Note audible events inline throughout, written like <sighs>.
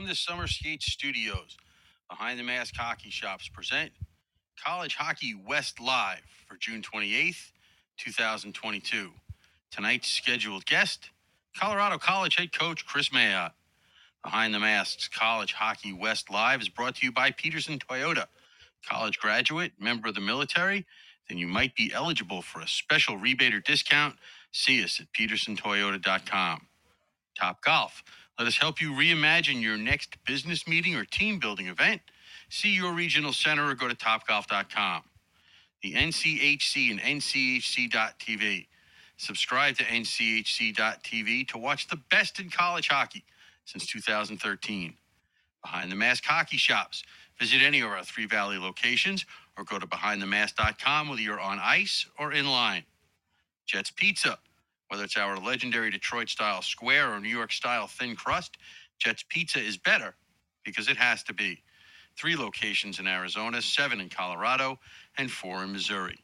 From the Summer Skate Studios, Behind the Mask Hockey Shops present College Hockey West Live for June 28th, 2022. Tonight's scheduled guest, Colorado College head coach Kris Mayotte. Behind the Masks College Hockey West Live is brought to you by Peterson Toyota. College graduate, member of the military, then you might be eligible for a special rebate or discount. See us at petersontoyota.com. Top Golf. Let us help you reimagine your next business meeting or team building event. See your regional center or go to topgolf.com. The NCHC and NCHC.TV. Subscribe to NCHC.TV to watch the best in college hockey since 2013. Behind the Mask Hockey Shops. Visit any of our Three Valley locations or go to behindthemask.com whether you're on ice or in line. Jets Pizza. Whether it's our legendary Detroit style square or New York style thin crust, Jets Pizza is better because it has to be. Three locations in Arizona, seven in Colorado, and four in Missouri.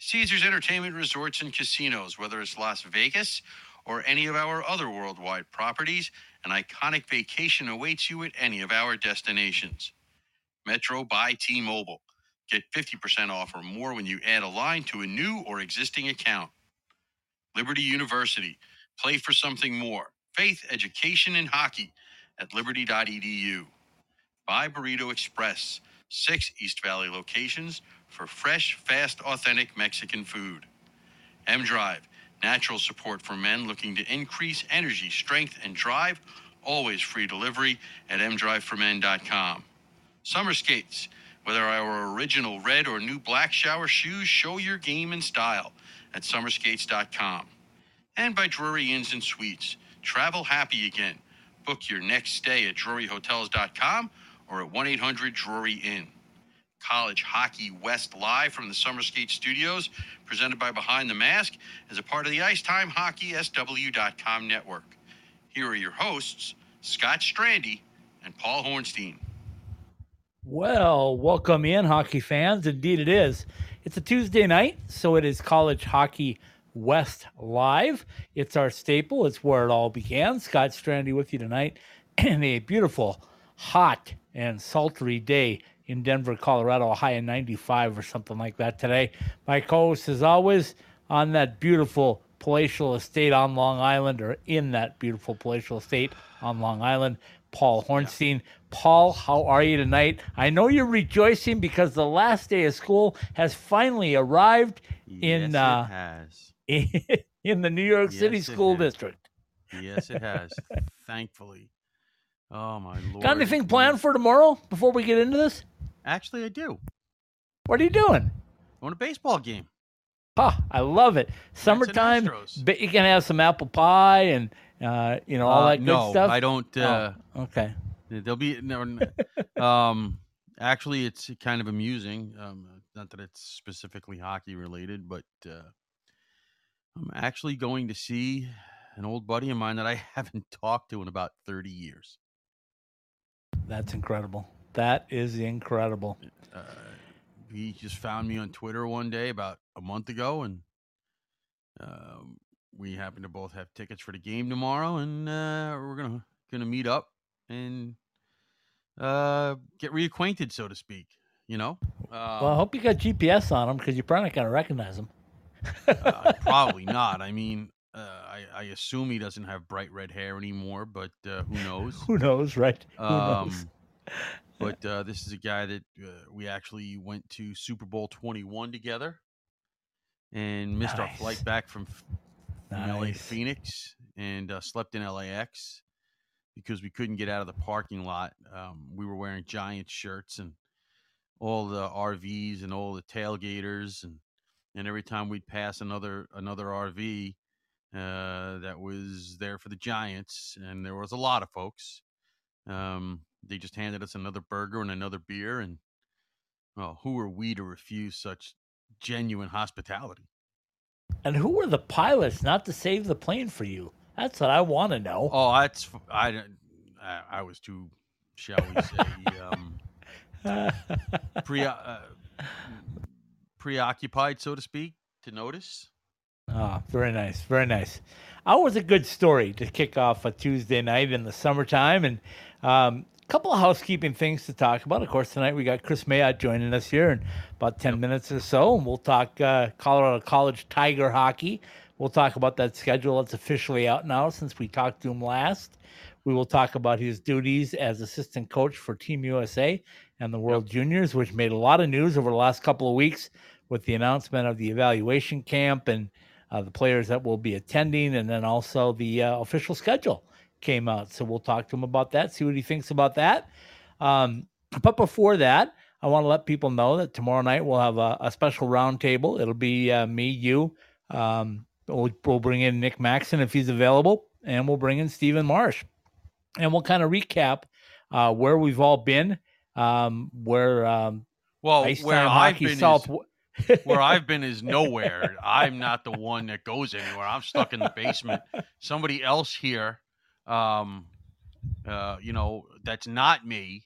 Caesars Entertainment Resorts and Casinos, whether it's Las Vegas or any of our other worldwide properties, an iconic vacation awaits you at any of our destinations. Metro by T Mobile. Get 50% off or more when you add a line to a new or existing account. Liberty University. Play for something more. Faith, education, and hockey at liberty.edu. Buy Burrito Express. Six East Valley locations for fresh, fast, authentic Mexican food. M Drive. Natural support for men looking to increase energy, strength, and drive. Always free delivery at mdriveformen.com. Summer skates. Whether our original red or new black shower shoes, show your game and style at summerskates.com. And by Drury Inns and Suites. Travel happy again. Book your next stay at druryhotels.com or at 1 800 Drury Inn. College Hockey West Live from the Summer Skate Studios, presented by Behind the Mask, as a part of the Icetime Hockey SW.com network. Here are your hosts, Scott Strandy and Paul Hornstein. Well, welcome in, hockey fans. Indeed, it is. It's a Tuesday night, so it is College Hockey West Live. It's our staple, it's where it all began. Scott Strandy with you tonight, <clears throat> and a beautiful, hot, and sultry day in Denver, Colorado, high of 95 or something like that today. My co host, as always, on that beautiful palatial estate on Long Island, or in that beautiful palatial estate on Long Island, Paul Hornstein. Paul, how are you tonight? I know you're rejoicing because the last day of school has finally arrived in yes, uh, has. in, <laughs> in the New York City Yes, it School has. District. Yes, it has. <laughs> Thankfully. Oh my lord. Got anything planned for tomorrow before we get into this? Actually, I do. What are you doing? Going to a baseball game. Ah, I love it. Summertime, but you can have some apple pie and uh, you know all Uh, that good no, stuff. I don't. Uh, Oh, okay. There'll be no. <laughs> um, actually, it's kind of amusing. Um, not that it's specifically hockey related, but uh, I'm actually going to see an old buddy of mine that I <laughs> haven't talked to in about 30 years. That's incredible. That is incredible. uh, he just found me on Twitter one day about a month ago, and um, we happen to both have tickets for the game tomorrow, and uh, we're gonna gonna meet up and uh, get reacquainted, so to speak. You know, um, well, I hope you got GPS on them because you're probably not to recognize them. uh, <laughs> probably not. I mean, uh, I, I assume he doesn't have bright red hair anymore, but uh, who knows? <laughs> Who knows, right? Who knows? Um, <laughs> but uh, this is a guy that uh, we actually went to Super Bowl 21 together and missed our flight back from, From LA to Phoenix and uh, slept in LAX because we couldn't get out of the parking lot. Um, we were wearing giant shirts and all the RVs and all the tailgaters and and every time we'd pass another another RV uh, that was there for the Giants, and there was a lot of folks. Um, they just handed us another burger and another beer, and well, who are we to refuse such genuine hospitality? And who were the pilots not to save the plane for you? That's what I want to know. Oh, that's I I, was too, shall we say, um, <laughs> pre uh, preoccupied, so to speak, to notice. Ah, very nice, very nice. Always a good story to kick off a Tuesday night in the summertime, and Um, couple of housekeeping things to talk about. Of course, tonight we got Kris Mayotte joining us here in about 10 minutes or so, and we'll talk uh, Colorado College Tiger hockey. We'll talk about that schedule. It's officially out now since we talked to him last. We will talk about his duties as assistant coach for Team USA and the World Juniors, which made a lot of news over the last couple of weeks with the announcement of the evaluation camp and uh, the players that will be attending, and then also the uh, official schedule came out. So we'll talk to him about that, see what he thinks about that. Um, but before that, I want to let people know that tomorrow night we'll have a, a special roundtable. It'll be uh, me, you. Um, we'll, we'll bring in Nick Maxon if he's available, and we'll bring in Stephen Marsh, and we'll kind of recap uh, where we've all been, um, where um, well, where I've been South. is, <laughs> where I've been is nowhere. I'm not the one that goes anywhere. I'm stuck in the basement. Somebody else here, um, uh, you know, that's not me,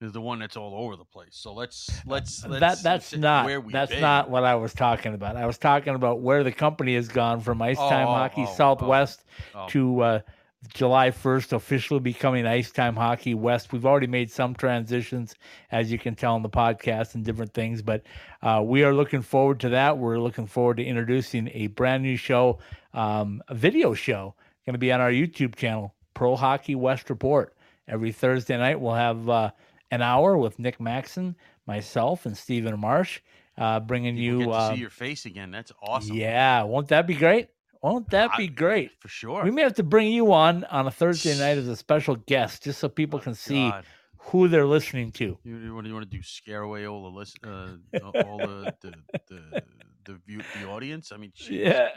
is the one that's all over the place. So let's let's, let's that that's say not that's been. not what I was talking about. I was talking about where the company has gone from Ice Time oh, Hockey oh, oh, Southwest oh. to uh, July 1st officially becoming Ice Time Hockey West. We've already made some transitions, as you can tell in the podcast and different things, but uh, we are looking forward to that. We're looking forward to introducing a brand new show, um, a video show, going to be on our YouTube channel, Pro Hockey West Report. Every Thursday night, we'll have uh, an hour with Nick Maxon, myself, and Stephen Marsh, uh, bringing People you. get to uh, see your face again. That's awesome. yeah, won't that be great? Won't that be great? for sure. We may have to bring you on on a Thursday night as a special guest, just so people Oh, can see God. who they're listening to. You, you, do you want to do? Scare away all the list, uh, <laughs> all the the the, the, view, the audience? I mean, jeez. Yeah.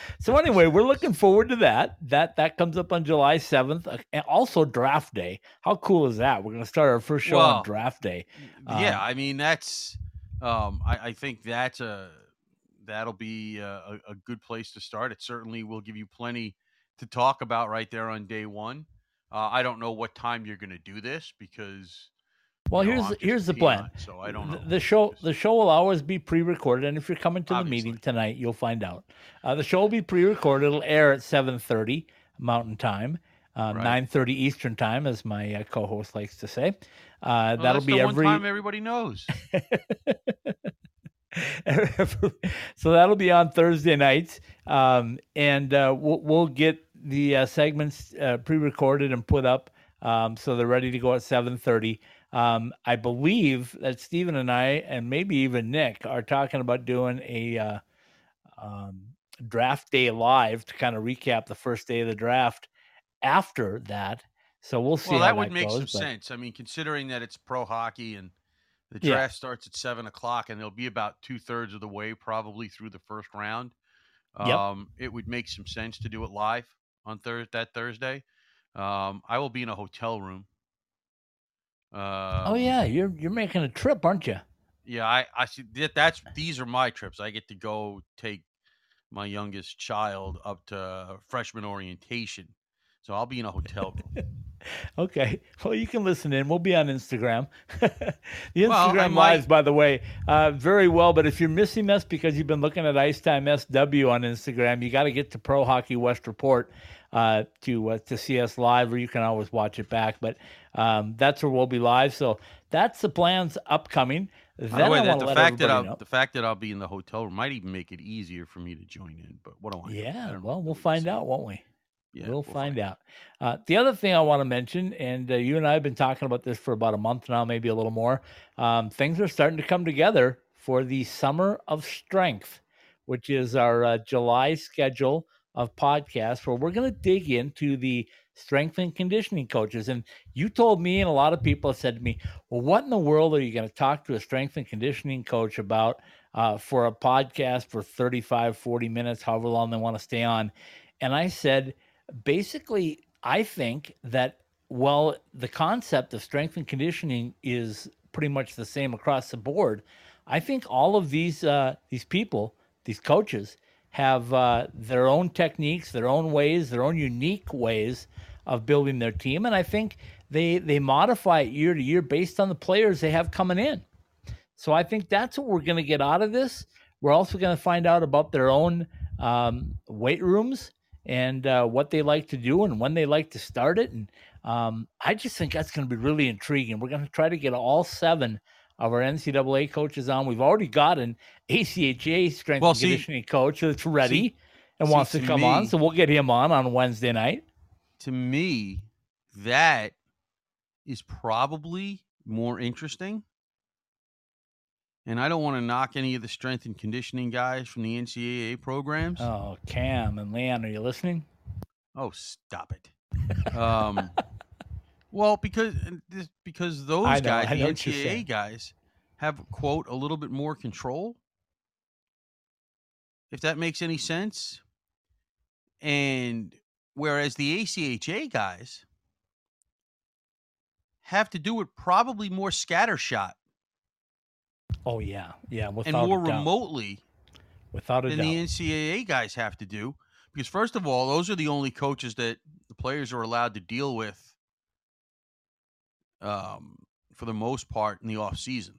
<laughs> so anyway, we're looking forward to that. That that comes up on July seventh, uh, and also draft day. How cool is that? We're going to start our first show Well, on draft day. yeah. Um, I mean, that's. Um, I, I think that's a that'll be a, a a good place to start. It certainly will give you plenty to talk about right there on day one. Uh, I don't know what time you're going to do this because. Well, you know, here's the- here's the plan. so I don't know. The, the show the show will always be pre-recorded, and if you're coming to the meeting tonight, you'll find out. Uh, the show will be pre-recorded. It'll air at 7:30 Mountain Time, uh, Right. 9:30 Eastern Time, as my uh, co-host likes to say. Uh, Well, that'll be every time everybody knows. <laughs> so that'll be on Thursday nights, um, and uh, we'll, we'll get the uh, segments uh, pre-recorded and put up, um, so they're ready to go at seven thirty. Um, I believe that Stephen and I, and maybe even Nick, are talking about doing a uh, um, draft day live to kind of recap the first day of the draft. After that, so we'll see. well, that would make goes, some but- sense. I mean, considering that it's pro hockey and the Yeah. draft starts at seven o'clock, and they'll be about two thirds of the way probably through the first round. Yep. Um, it would make some sense to do it live on Thurs that Thursday. Um, I will be in a hotel room. Oh Um, yeah, you're you're making a trip, aren't you? yeah. I I see that. That's these are my trips. I get to go take my youngest child up to freshman orientation, so I'll be in a hotel room. <laughs> Okay. Well, you can listen in. We'll be on Instagram. <laughs> the Instagram Well, I lives, might- by the way, uh, very well. But if you're missing us because you've been looking at Ice Time SW on Instagram, you got to get to Pro Hockey West Report uh, to uh, to see us live, or you can always watch it back. But um, that's where we'll be live. So that's the plans upcoming. Then By the way, I that the let fact that I'll know. the fact that I'll be in the hotel room might even make it easier for me to join in. But what do I? know? I Yeah. don't. Well, we'll We'll find out, won't we? Yeah, we'll, find out. Uh, the other thing I want to mention, and uh, you and I have been talking about this for about a month now, maybe a little more. Um, things are starting to come together for the Summer of Strength, which is our uh, July schedule of podcasts where we're going to dig into the strength and conditioning coaches. And you told me, and a lot of people said to me, well, what in the world are you going to talk to a strength and conditioning coach about uh, for a podcast for 35, 40 minutes, however long they want to stay on? And I said, basically, I think that well, the concept of strength and conditioning is pretty much the same across the board. I think all of these uh, these people, these coaches, have uh, their own techniques, their own ways, their own unique ways of building their team, and I think they they modify it year to year based on the players they have coming in. So I think that's what we're going to get out of this. We're also going to find out about their own um, weight rooms and uh, what they like to do and when they like to start it. And Um, I just think that's going to be really intriguing. We're going to try to get all seven of our NCAA coaches on. We've already got an ACHA strength Well, and see- conditioning coach that's ready see- and see, wants to to come on, so we'll get him on on Wednesday night. To me, that is probably more interesting. And I don't want to knock any of the strength and conditioning guys from the NCAA programs. Oh, Cam and Leon, are you listening? Oh, stop it. Um, <laughs> well, because because those know, guys, the know what you're saying. NCAA guys, have quote a little bit more control. If that makes any sense. And whereas the ACHA guys have to do it probably more scattershot Oh yeah, yeah, without and more remotely without a than doubt. the NCAA guys have to do. Because first of all, those are the only coaches that the players are allowed to deal with um, for the most part in the off season.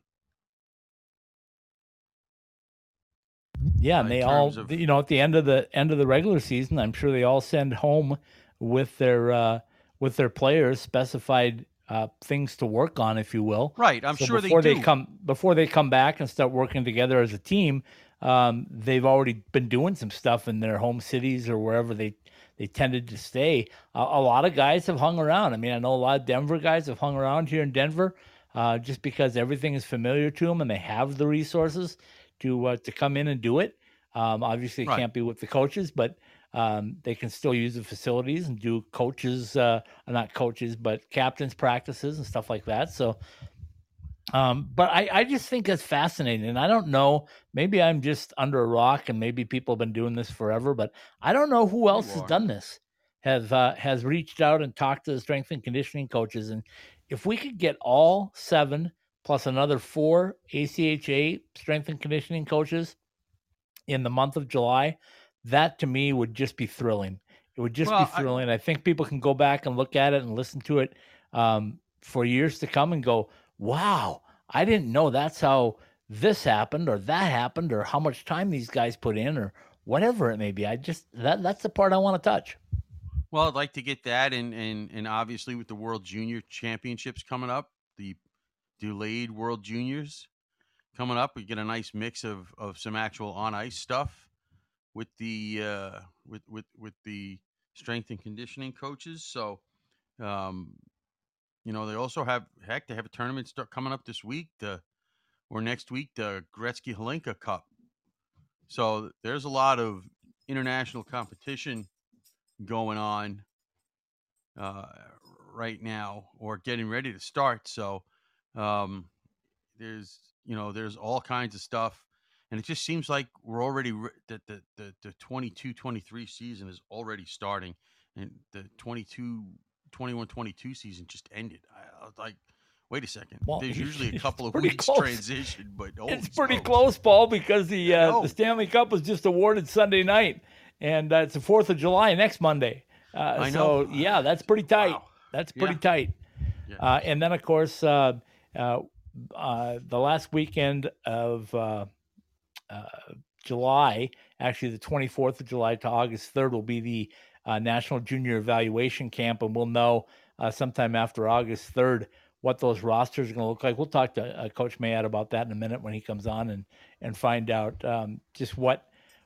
Yeah, uh, and in they all, of- you know, at the end of the end of the regular season, I'm sure they all send home with their uh, with their players specified uh, things to work on, if you will. Right. I'm So sure they before do. come before they come back and start working together as a team, um, they've already been doing some stuff in their home cities or wherever they they tended to stay. A a lot of guys have hung around. I mean, I know a lot of Denver guys have hung around here in Denver, uh, just because everything is familiar to them and they have the resources to uh, to come in and do it. Um, obviously, it Right. can't be with the coaches, but um, they can still use the facilities and do coaches, uh, not coaches, but captains practices and stuff like that. So, um, but I, I just think that's fascinating. And I don't know, maybe I'm just under a rock and maybe people have been doing this forever, but I don't know who else has done this, have, uh, has reached out and talked to the strength and conditioning coaches. And if we could get all seven plus another four ACHA strength and conditioning coaches in the month of July, that to me would just be thrilling. It would just Well, be I- thrilling. I, think people can go back and look at it and listen to it um, for years to come and go, wow, I didn't know that's how this happened or that happened or how much time these guys put in or whatever it may be. I just, that that's the part I want to touch. Well, I'd like to get that, and and and obviously with the World Junior Championships coming up, the delayed World Juniors coming up, we get a nice mix of of some actual on ice stuff with the uh, with with with the strength and conditioning coaches. So, um, you know, they also have heck, they have a tournament start coming up this week, the or next week, the Gretzky Hlinka Cup. So there's a lot of international competition going on uh, right now or getting ready to start. So um, there's you know there's all kinds of stuff, and it just seems like we're already re- that the the the 22-23 season is already starting, and the 22 21-22 season just ended. I, I was like. Wait a second. Well, There's <laughs> usually a couple of weeks close. transition, but it's pretty smokes. close, Paul, because the uh, the Stanley Cup was just awarded Sunday night, and uh, it's the Fourth of July next Monday. Uh, I So yeah, that's pretty tight. Wow. That's pretty Yeah. tight. Yeah. Uh, and then of course, uh, uh, uh, the last weekend of uh, uh, July, actually the 24th of July to August 3rd, will be the uh, National Junior Evaluation Camp, and we'll know uh, sometime after August 3rd what those rosters are going to look like. We'll talk to uh, Coach Mayotte about that in a minute when he comes on and and find out um, just what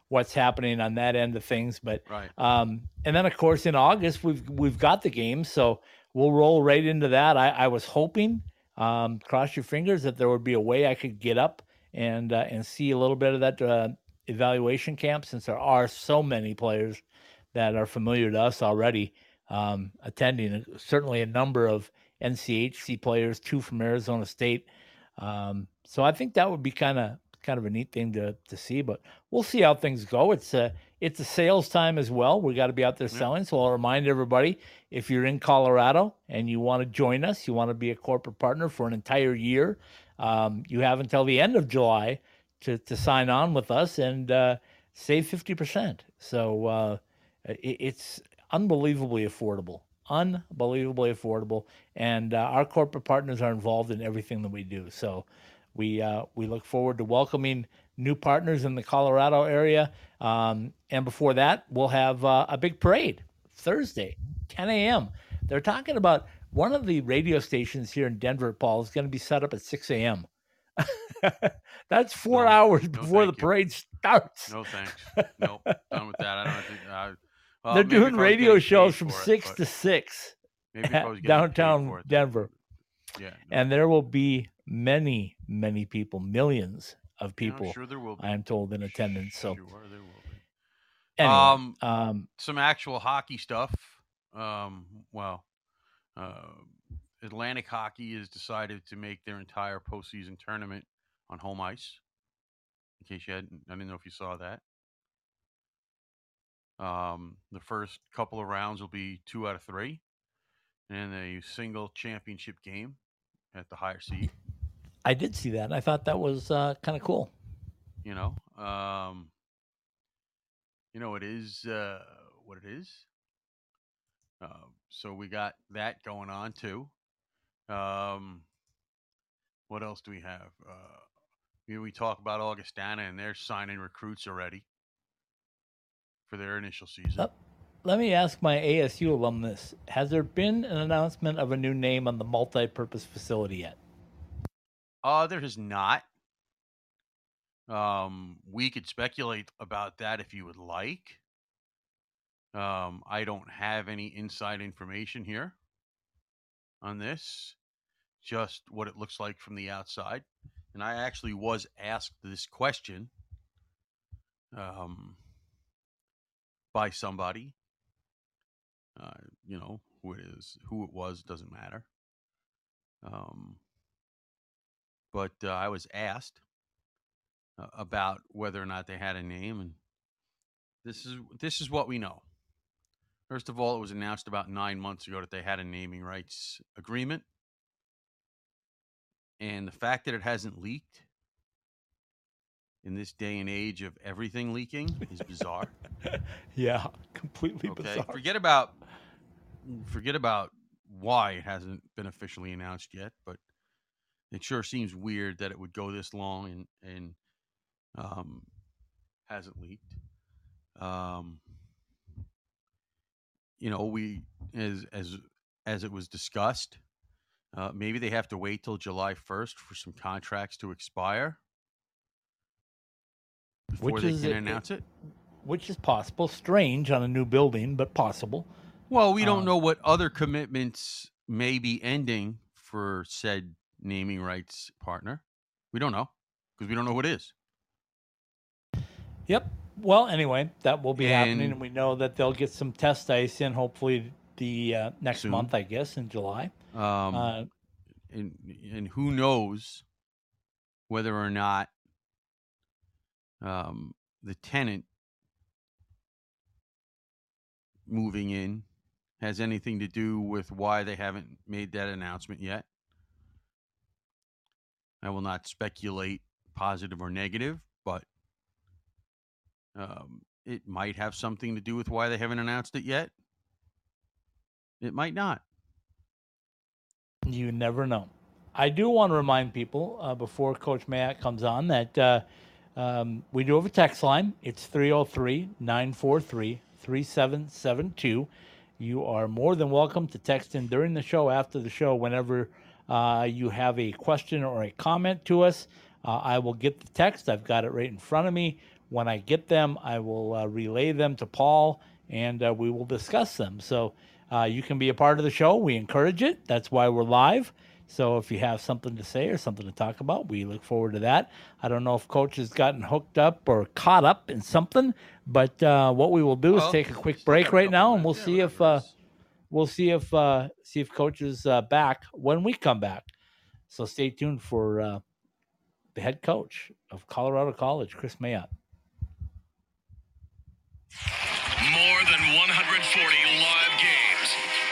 what's happening on that end of things. But right. um, and then of course in August we've we've got the game, so we'll roll right into that. I, I was hoping, um, cross your fingers, that there would be a way I could get up and uh, and see a little bit of that uh, evaluation camp, since there are so many players that are familiar to us already um, attending. Certainly a number of NCHC players, two from Arizona State. Um, so I think that would be kind of kind of a neat thing to to see. But we'll see how things go. It's a it's a sales time as well. We got to be out there Yeah. selling. So I'll remind everybody if you're in Colorado and you want to join us, you want to be a corporate partner for an entire year, um, you have until the end of July to to sign on with us and uh, save fifty percent. So uh, it's unbelievably affordable. Unbelievably affordable, and uh, our corporate partners are involved in everything that we do. So, we uh, we look forward to welcoming new partners in the Colorado area. Um, and before that, we'll have uh, a big parade Thursday, 10 a.m. They're talking about one of the radio stations here in Denver, Paul, is going to be set up at 6 a.m. <laughs> That's four No, hours no, before the thank you. parade starts. No thanks. <laughs> nope. Done with that. I don't think. I, well, They're doing radio shows from it, six to six maybe at was getting paid downtown for it, then- Denver. Yeah. no, And there will be many, many people, millions of people. yeah, sure, there will be. I am told, in attendance. So, Sure, there will be. anyway, Um, um, some actual hockey stuff. Um, well, uh, Atlantic Hockey has decided to make their entire postseason tournament on home ice. In case you hadn't, I didn't know if you saw that. Um, the first couple of rounds will be two out of three, and a single championship game at the higher seed. I did see that. I thought that was uh, kind of cool. You know, um, you know, it is uh, what it is. Uh, so we got that going on too. Um, what else do we have? Uh, we talk about Augustana and they're signing recruits already for their initial season. Yep. Let me ask my ASU alumnus Has there been an announcement of a new name on the multi purpose facility yet? Uh, there has not. Um, we could speculate about that if you would like. Um, I don't have any inside information here on this, just what it looks like from the outside. And I actually was asked this question um, by somebody. Uh, you know, who it is, who it was, doesn't matter. Um, but uh, I was asked uh, about whether or not they had a name, and this is this is what we know. First of all, it was announced about nine months ago that they had a naming rights agreement, and the fact that it hasn't leaked in this day and age of everything leaking is bizarre. <laughs> Yeah, completely okay, bizarre. forget about forget about why it hasn't been officially announced yet, but it sure seems weird that it would go this long and and um, hasn't leaked. Um, you know, we as as as it was discussed, uh, maybe they have to wait till July first for some contracts to expire before Which they is can a- announce it. Which is possible. Strange on a new building, but possible. Well, we don't Um, know what other commitments may be ending for said naming rights partner. We don't know because we don't know what is. Yep. Well, anyway, that will be happening, And- and we know that they'll get some test ice in hopefully the uh, next Soon. month, I guess, in July. Um, uh, and and who knows whether or not um, the tenant moving in has anything to do with why they haven't made that announcement yet. I will not speculate positive or negative, but um, it might have something to do with why they haven't announced it yet. It might not. You never know. I do want to remind people uh, before Coach Mayotte comes on that uh, um, we do have a text line. It's 303 943 3772. You are more than welcome to text in during the show, after the show, whenever uh, you have a question or a comment to us. Uh, I will get the text. I've got it right in front of me. When I get them, I will uh, relay them to Paul and uh, we will discuss them. So uh, you can be a part of the show. We encourage it. That's why we're live. So if you have something to say or something to talk about, we look forward to that. I don't know if Coach has gotten hooked up or caught up in something, but uh, what we will do is take a quick break right now, and we'll minutes. see if uh, we'll see if uh, see if Coach is uh, back when we come back. So stay tuned for uh, the head coach of Colorado College, Kris Mayotte. More than 140 live games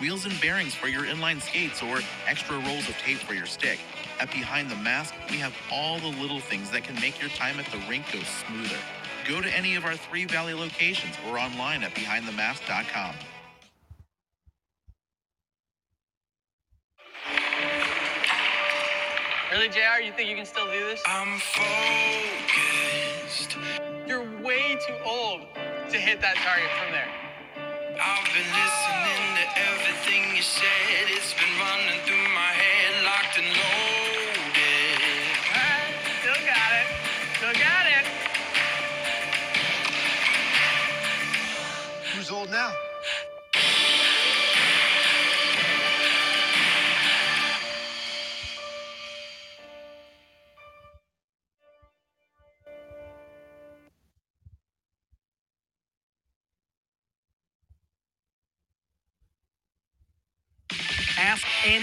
wheels and bearings for your inline skates, or extra rolls of tape for your stick, at Behind the Mask, we have all the little things that can make your time at the rink go smoother. Go to any of our three Valley locations or online at behindthemask.com. Really, JR? You think you can still do this? I'm focused. You're way too old to hit that target from there. I've been listening to everything you said. It's been running through my head, locked and loaded. Alright, still got it. Still got it. Who's old now?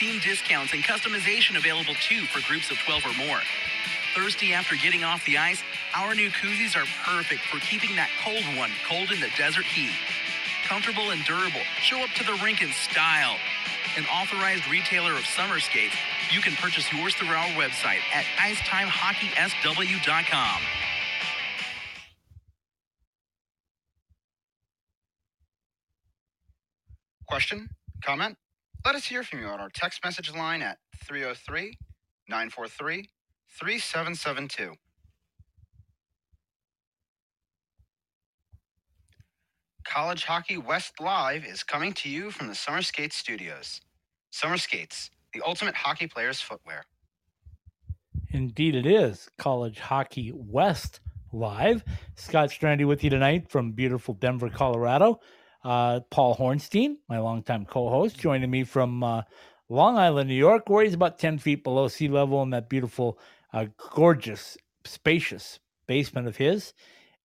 Team discounts and customization available too for groups of 12 or more. Thirsty after getting off the ice? Our new koozies are perfect for keeping that cold one cold in the desert heat. Comfortable and durable, show up to the rink in style. An authorized retailer of summer skates, you can purchase yours through our website at icetimehockeysw.com. Question? Comment? Let us hear from you on our text message line at 303 943 3772. College Hockey West Live is coming to you from the Summer Skates Studios. Summer Skates, the ultimate hockey player's footwear. Indeed, it is College Hockey West live. Scott Strandy with you tonight from beautiful Denver, Colorado. Uh, Paul Hornstein, my longtime co-host, joining me from uh, Long Island, New York, where he's about ten feet below sea level in that beautiful, uh, gorgeous, spacious basement of his.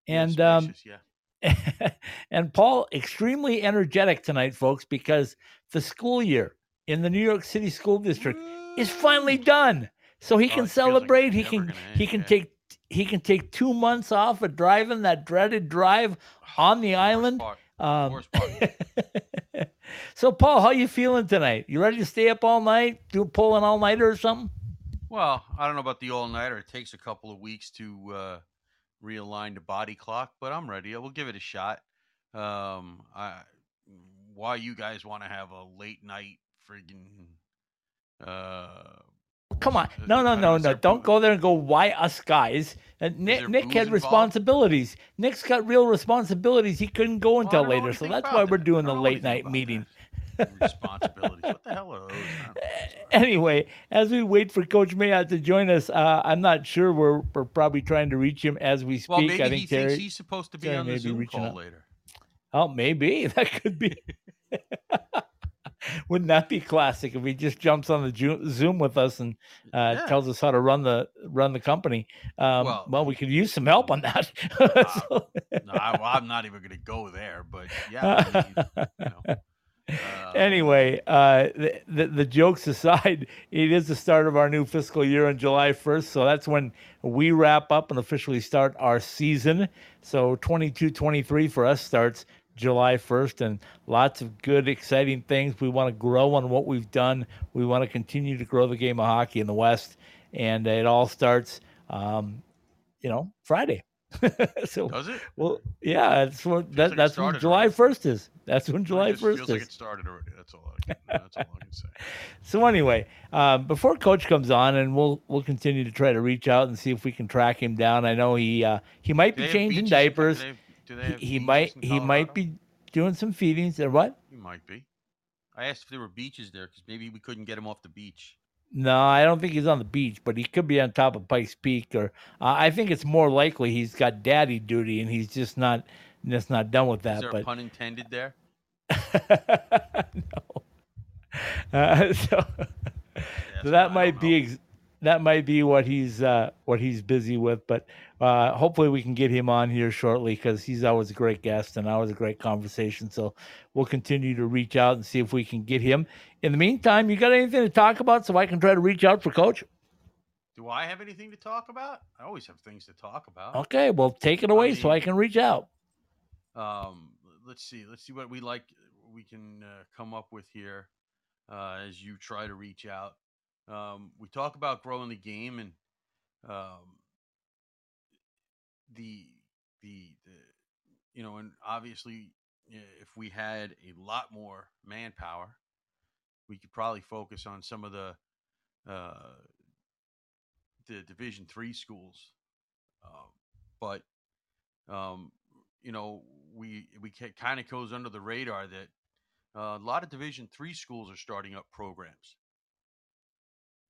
And um, yeah. <laughs> and Paul, extremely energetic tonight, folks, because the school year in the New York City School District is finally done. So he Oh, can feels like celebrate. he can he end, can yeah. take he can take two months off of driving that dreaded drive on the Worst island. Um, <laughs> so Paul, how you feeling tonight? You ready to stay up all night, do pull an all nighter or something? Well, I don't know about the all nighter. It takes a couple of weeks to uh, realign the body clock, but I'm ready. We'll give it a shot. Um, I, why you guys want to have a late night friggin' uh, Come on, no, no, no, no! Don't go there and go. Why us guys? And Nick, Nick booze had involved? responsibilities. Nick's got real responsibilities. He couldn't go until don't later, so that's why we're doing the late night meeting. <laughs> Responsibilities. what the hell are those? I don't <laughs> know. Anyway, as we wait for Coach Mayotte to join us, uh, I'm not sure. We're we're probably trying to reach him as we speak. Well, maybe I he think thinks Terry. he's supposed to be Terry on the Zoom call out. later. Oh, maybe <laughs> that could be. <laughs> Wouldn't that be classic if he just jumps on the Zoom with us and uh, Yeah. tells us how to run the run the company? Um, well, Well, we could use some help on that. <laughs> So- No, I, well, I'm not even going to go there, but yeah. I mean, you know, <laughs> uh, anyway, uh, the, the the jokes aside, it is the start of our new fiscal year on July 1st. So that's when we wrap up and officially start our season. So 22 23 for us starts July 1st, and lots of good, exciting things. We want to grow on what we've done. We want to continue to grow the game of hockey in the West, and it all starts, um, you know, Friday. <laughs> so, does it? well, yeah, that's what that, like that's when July. 1st is. That's when July just 1st feels is. like it started already. That's all I can, that's all I can say. <laughs> So anyway, um, before Coach comes on, and we'll we'll continue to try to reach out and see if we can track him down. I know he uh, he might be changing beaches diapers. Do they have- he, he might he might be doing some feedings or what? He might be. I asked if there were beaches there because maybe we couldn't get him off the beach. No, I don't think he's on the beach, but he could be on top of Pikes Peak, or uh, I think it's more likely he's got daddy duty and he's just not just not done with Is that. there a But pun intended there? <laughs> no. <laughs> Uh, so, That's so that might be ex- that might be what he's uh, what he's busy with. But uh, hopefully we can get him on here shortly because he's always a great guest and always a great conversation. So we'll continue to reach out and see if we can get him. In the meantime, you got anything to talk about so I can try to reach out for Coach? Do I have anything to talk about? I always have things to talk about. Okay, well take it away so I can reach out. Um, let's see. Let's see what we like. We can uh, come up with here uh, as you try to reach out. Um, we talk about growing the game and um, the, the the you know, and obviously, uh, if we had a lot more manpower, we could probably focus on some of the uh, the Division three schools. Um, but um, you know, we we kind of goes under the radar that uh, a lot of Division three schools are starting up programs.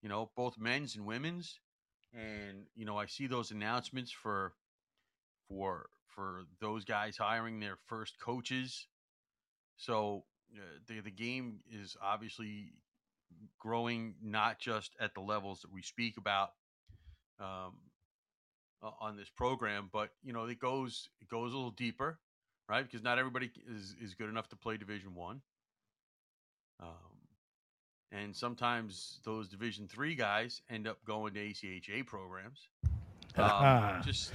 You know, both men's and women's, and you know, I see those announcements for for for those guys hiring their first coaches. So uh, the the game is obviously growing, not just at the levels that we speak about. Um, on this program, but you know it goes it goes a little deeper, right? Because not everybody is is good enough to play Division One, um, and sometimes those Division Three guys end up going to ACHA programs. <laughs> Um, just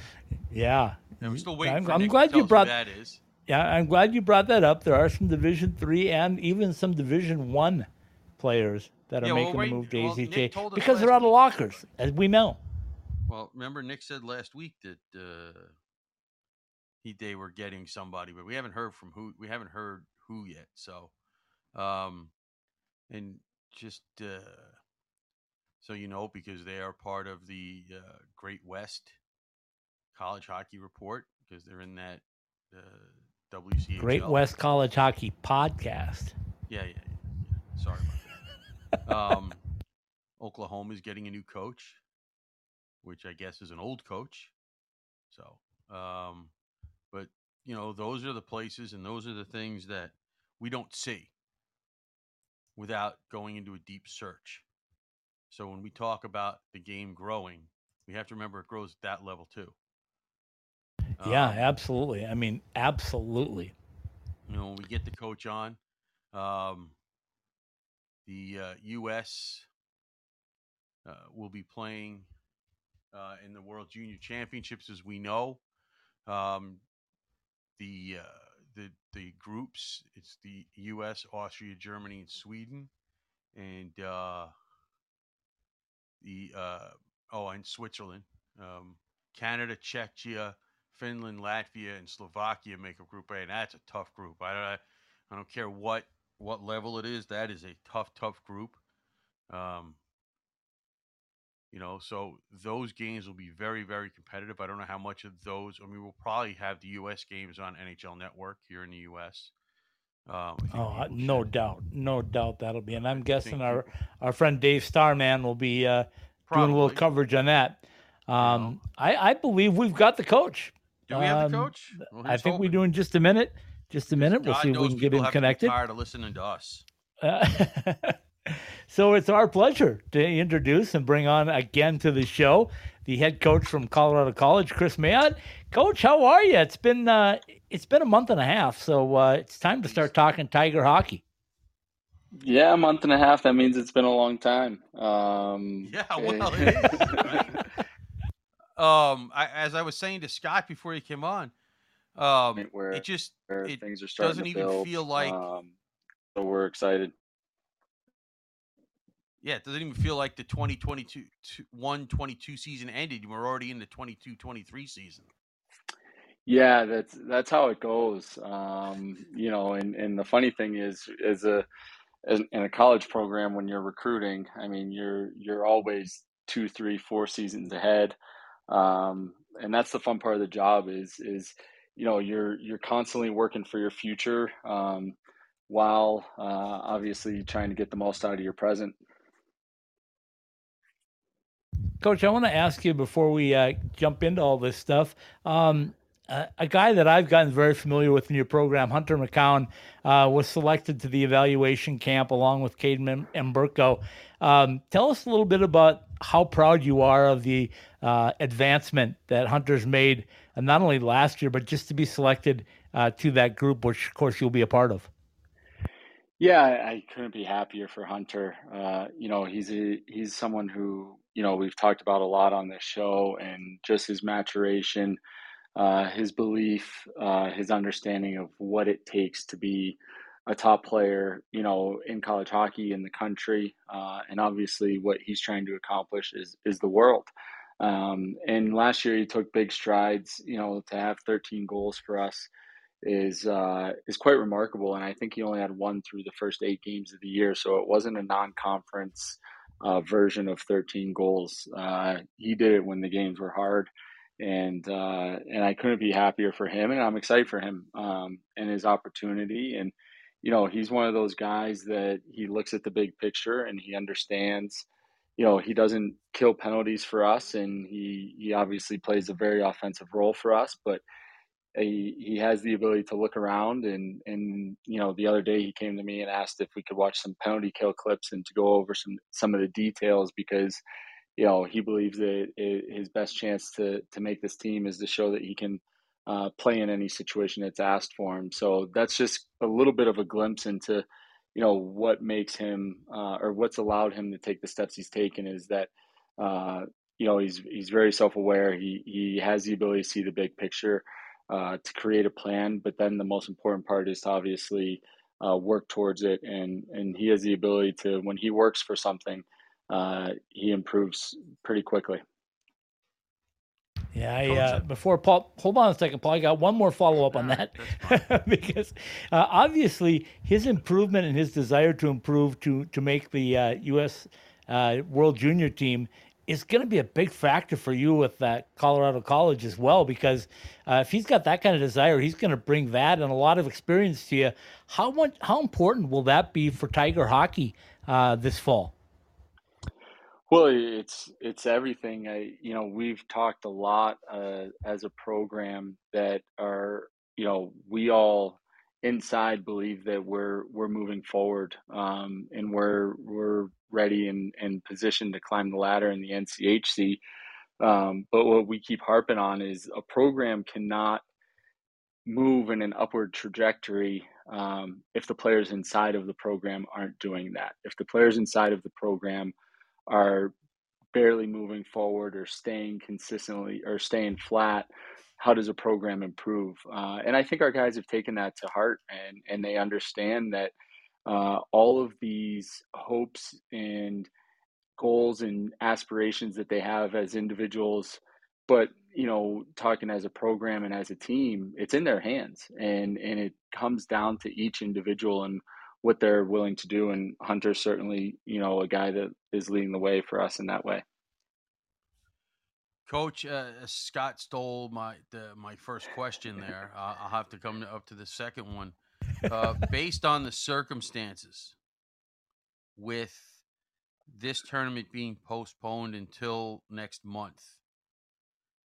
Yeah, we're still waiting. I'm, for I'm glad you brought that is. Yeah, I'm glad you brought that up. There are some Division three and even some Division one players that are Yeah, well, making right- the move to well, ACHA because they're out of lockers, as we know. Well, remember Nick said last week that uh, he they were getting somebody, but we haven't heard from who. We haven't heard who yet. So, um, and just uh, so you know, because they are part of the uh, Great West College Hockey Report, because they're in that uh, WCHL. Great West College Hockey Podcast. Yeah, yeah, yeah. yeah. Sorry about that. um, Oklahoma's getting a new coach, which I guess is an old coach. So, um, but you know, those are the places and those are the things that we don't see without going into a deep search. So when we talk about the game growing, we have to remember it grows at that level too. yeah, Um, absolutely. I mean, absolutely. you know, when we get the coach on, um, the uh, U.S. Uh, will be playing uh, in the World Junior Championships, as we know. Um, the uh, the the groups it's the U.S., Austria, Germany, and Sweden, and uh, the uh, oh, and Switzerland, um, Canada, Czechia, Finland, Latvia, and Slovakia make up Group A, and that's a tough group. I don't, I don't care what what level it is. That is a tough, tough group. Um, you know, so those games will be very, very competitive. I don't know how much of those. I mean, we'll probably have the U.S. games on NHL Network here in the U.S. Um, Oh, no should doubt, no doubt that'll be. And I'm guessing our people- our friend Dave Starman will be uh, doing a little coverage on that. Um, I, I believe we've got the coach. Do we have the um, coach? Well, I think we do in just a minute. Just a minute. We'll God see if we can get him have to connected. Tired of listening to us. Uh, <laughs> so it's our pleasure to introduce and bring on again to the show the head coach from Colorado College, Kris Mayotte. Coach, how are you? It's been uh, it's been a month and a half, so uh, it's time to start talking Tiger hockey. Yeah, a month and a half. That means it's been a long time. Um, Yeah, well, it is. Right? um, I, as I was saying to Scott before he came on, um, where, it just where it things are starting doesn't to even build. feel like Um, so we're excited. Yeah, it doesn't even feel like the 2022 two- 122 season ended. We're already in the 22-23 season. Yeah, that's that's how it goes. Um, you know, and, and the funny thing is, as a in a college program, when you're recruiting, I mean, you're you're always two, three, four seasons ahead, um, and that's the fun part of the job. Is is you know you're you're constantly working for your future um, while uh, obviously trying to get the most out of your present. Coach, I want to ask you before we uh, jump into all this stuff. Um, uh, a guy that I've gotten very familiar with in your program, Hunter McCown, uh, was selected to the evaluation camp along with Kaidan Mbereko. Um, tell us a little bit about how proud you are of the uh, advancement that Hunter's made, uh, not only last year, but just to be selected uh, to that group, which of course you'll be a part of. Yeah, I couldn't be happier for Hunter. Uh, you know, he's a, he's someone who you know we've talked about a lot on this show, and just his maturation, uh, his belief, uh, his understanding of what it takes to be a top player, you know, in college hockey in the country, uh, and obviously what he's trying to accomplish is is the world. Um, and last year he took big strides. You know, to have 13 goals for us is uh, is quite remarkable. And I think he only had one through the first eight games of the year, so it wasn't a non-conference uh, version of 13 goals. Uh, he did it when the games were hard, and uh, and I couldn't be happier for him. And I'm excited for him um, and his opportunity. And you know, he's one of those guys that he looks at the big picture and he understands. You know, he doesn't kill penalties for us, and he he obviously plays a very offensive role for us, but he, he has the ability to look around and and you know the other day he came to me and asked if we could watch some penalty kill clips and to go over some some of the details because you know he believes that it, his best chance to to make this team is to show that he can uh, play in any situation that's asked for him. So that's just a little bit of a glimpse into you know what makes him uh, or what's allowed him to take the steps he's taken is that uh, you know he's he's very self-aware. He he has the ability to see the big picture uh, to create a plan. But then the most important part is to obviously uh, work towards it. And, and he has the ability to, when he works for something, uh, he improves pretty quickly. Yeah, I, uh, before Paul, hold on a second, Paul. I got one more follow up on that <laughs> because uh, obviously his improvement and his desire to improve to to make the uh, U.S. Uh, World Junior team is going to be a big factor for you with that Colorado College as well, because uh, if he's got that kind of desire, he's going to bring that and a lot of experience to you. How much? How important will that be for Tiger hockey uh, this fall? Well, it's it's everything. I, you know, we've talked a lot uh, as a program that are, you know, we all inside believe that we're we're moving forward um, and we're we're ready and, and positioned to climb the ladder in the NCHC. Um, but what we keep harping on is a program cannot move in an upward trajectory um, if the players inside of the program aren't doing that. If the players inside of the program are barely moving forward or staying consistently or staying flat, how does a program improve? Uh, and I think our guys have taken that to heart and, and they understand that uh, all of these hopes and goals and aspirations that they have as individuals, but you know, talking as a program and as a team, it's in their hands, and and it comes down to each individual and what they're willing to do. And Hunter's certainly, you know, a guy that is leading the way for us in that way. Coach uh, Scott stole my the, my first question there. Uh, I'll have to come up to the second one. Uh, based on the circumstances, with this tournament being postponed until next month.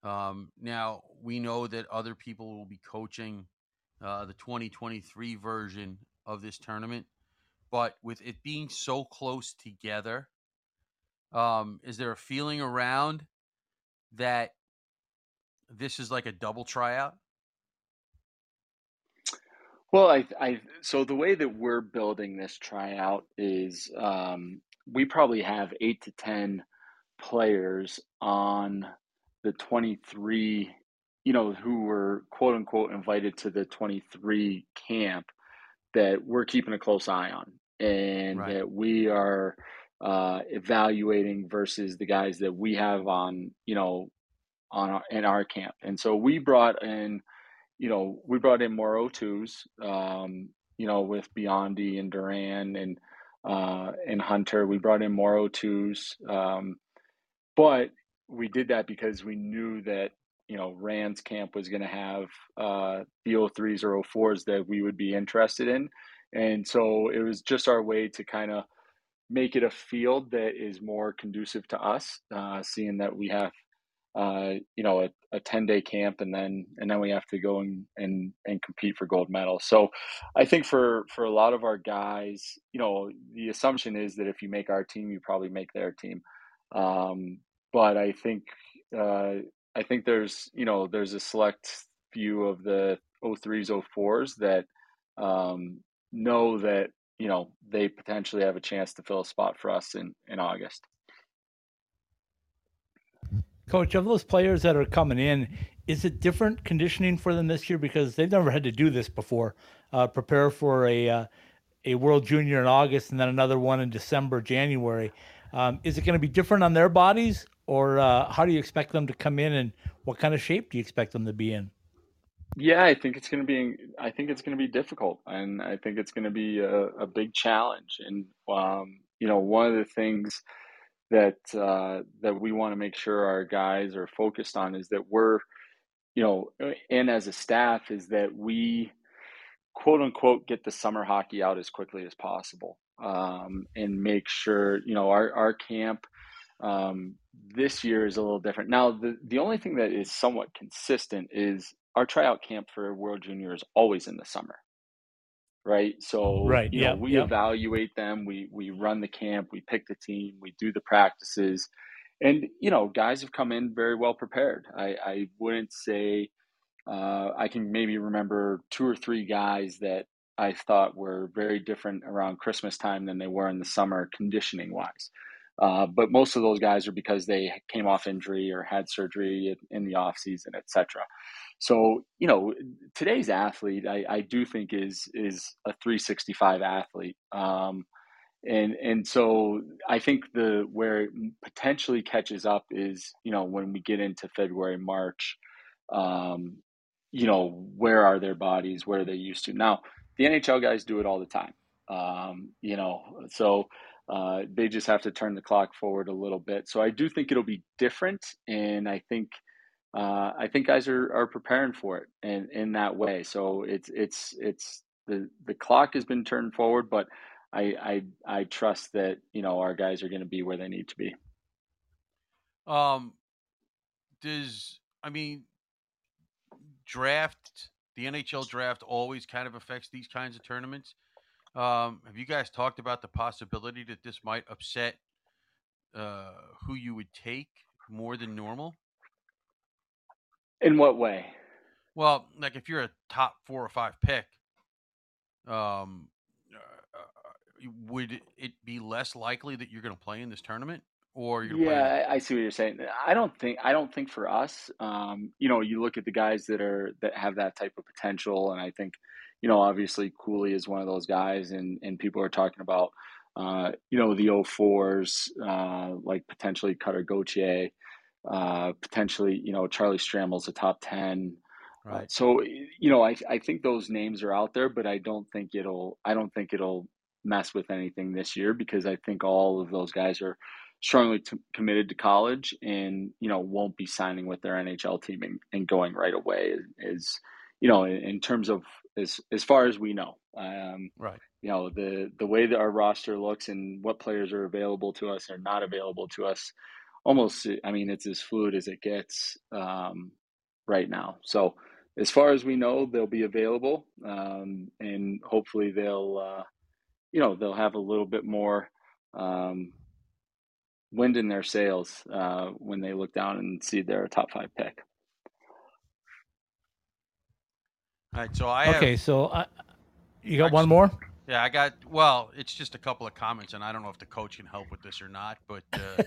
Um, now we know that other people will be coaching uh, the 2023 version of this tournament, but with it being so close together, um, is there a feeling around that this is like a double tryout? Well, I, I, so the way that we're building this tryout is um, we probably have eight to 10 players on the 23, you know, who were quote unquote invited to the 23 camp that we're keeping a close eye on and right. that we are uh, evaluating versus the guys that we have on, you know, on our, in our camp. And so we brought in you know, we brought in more O2s, um, you know, with Biondi and Duran and uh, and Hunter. We brought in more O2s, um, but we did that because we knew that you know Rand's camp was going to have uh, the 03s or O4s that we would be interested in, and so it was just our way to kind of make it a field that is more conducive to us, uh, seeing that we have uh, you know a, a 10 day camp and then and then we have to go and, and and compete for gold medals so i think for for a lot of our guys you know the assumption is that if you make our team you probably make their team. Um, but i think uh, i think there's you know there's a select few of the 03s 04s that um, know that you know they potentially have a chance to fill a spot for us in in august Coach, of those players that are coming in, is it different conditioning for them this year because they've never had to do this before? Uh, prepare for a uh, a World Junior in August and then another one in December, January. Um, is it going to be different on their bodies, or uh, how do you expect them to come in, and what kind of shape do you expect them to be in? Yeah, I think it's going to be. I think it's going to be difficult, and I think it's going to be a, a big challenge. And um, you know, one of the things that uh, that we want to make sure our guys are focused on is that we're, you know, and as a staff is that we, quote unquote, get the summer hockey out as quickly as possible, um, and make sure you know our our camp um, this year is a little different. Now, the the only thing that is somewhat consistent is our tryout camp for World Junior is always in the summer right? So right, you know, we yep. evaluate them, we we run the camp, we pick the team, we do the practices, and you know, guys have come in very well prepared. I, I wouldn't say uh, I can maybe remember two or three guys that I thought were very different around Christmas time than they were in the summer, conditioning wise. Uh, but most of those guys are because they came off injury or had surgery in the off season, etc. So you know, today's athlete, I, I do think is is a 365 athlete, um, and and so I think the where it potentially catches up is you know when we get into February March, um, you know where are their bodies, where are they used to now. The NHL guys do it all the time, um, you know, so. Uh, they just have to turn the clock forward a little bit. So I do think it'll be different, and I think uh, I think guys are, are preparing for it in, in that way. So it's it's it's the the clock has been turned forward, but I I I trust that you know our guys are going to be where they need to be. Um, does I mean draft the NHL draft always kind of affects these kinds of tournaments? Um, have you guys talked about the possibility that this might upset uh, who you would take more than normal? In what way? Well, like if you're a top four or five pick, um, uh, uh would it be less likely that you're going to play in this tournament? Or you're yeah, I see what you're saying. I don't think I don't think for us, um, you know, you look at the guys that are that have that type of potential, and I think, you know, obviously Cooley is one of those guys, and and people are talking about, uh, you know, the 04s, uh, like potentially Cutter Gauthier. Uh, potentially, you know, Charlie Stramel's a top 10. Uh, right. So, you know, I, I think those names are out there, but I don't think it'll, I don't think it'll mess with anything this year because I think all of those guys are strongly t- committed to college and, you know, won't be signing with their NHL team and, and going right away is, is, you know, in, in, terms of as, as far as we know, um, right. You know, the, the way that our roster looks and what players are available to us or not available to us, almost i mean it's as fluid as it gets um, right now. So as far as we know they'll be available um, and hopefully they'll uh, you know they'll have a little bit more um, wind in their sails uh, when they look down and see their top five pick all right so i okay have, so I, you got actually, one more yeah, I got. Well, it's just a couple of comments, and I don't know if the coach can help with this or not. But uh,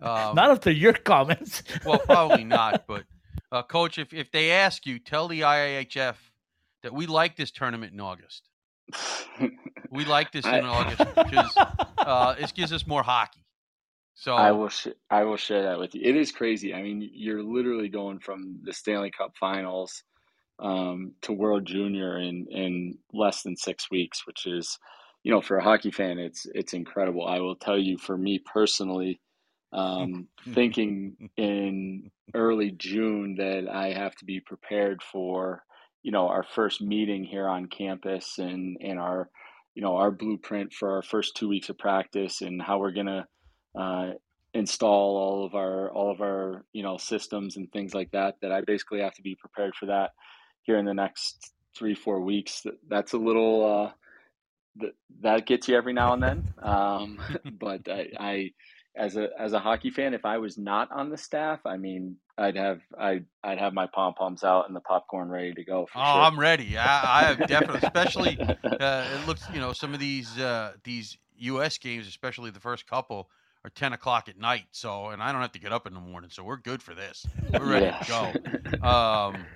<laughs> um, not up to your comments. <laughs> well, probably not. But uh, coach, if if they ask you, tell the IIHF that we like this tournament in August. we like this <laughs> in August because uh, it gives us more hockey. So I will sh- I will share that with you. It is crazy. I mean, you're literally going from the Stanley Cup Finals um, to World Junior in in less than six weeks, which is, you know, for a hockey fan, it's it's incredible. I will tell you, for me personally, um, <laughs> thinking in early June that I have to be prepared for, you know, our first meeting here on campus and and our, you know, our blueprint for our first two weeks of practice and how we're gonna uh, install all of our all of our you know systems and things like that. That I basically have to be prepared for that here in the next three four weeks. That's a little. Uh, that that gets you every now and then, <laughs> um, <laughs> but I, I as a as a hockey fan, if I was not on the staff, I mean, I'd have I I'd have my pom poms out and the popcorn ready to go. oh, sure. I'm ready. I, I have definitely, especially <laughs> uh, it looks, you know, some of these uh, these U.S. games, especially the first couple, are 10 o'clock at night. So, and I don't have to get up in the morning, so we're good for this. We're ready Yeah. to go. Um,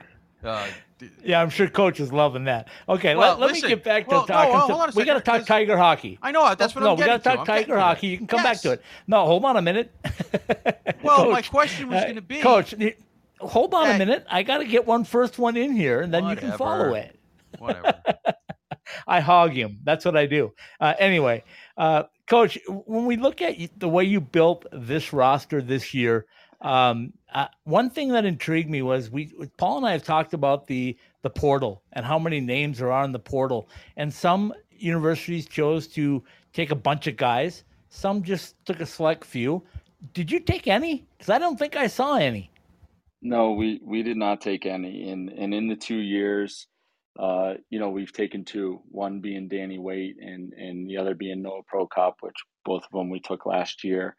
uh, d- Yeah, I'm sure coach is loving that. Okay, Well, let, let listen, me get back to well, no, talking. on we got to talk Tiger hockey. I know that's what no, I'm talking about. No, we got to talk Tiger hockey. You can come back to it. No, hold on a minute. <laughs> Well, my question was uh, going to be, Coach, hold on a minute. I got to get one first one in here, and then you can follow it. whatever. <laughs> I hog him. That's what I do. Uh, anyway, uh, Coach, when we look at the way you built this roster this year, um, uh, one thing that intrigued me was we Paul and I have talked about the the portal and how many names there are in the portal, and some universities chose to take a bunch of guys. Some just took a select few. Did you take any? Because I don't think I saw any. No, we we did not take any, and and in the two years, uh, you know, we've taken two. One being Danny Weight, and and the other being Noah Prokop, which both of them we took last year.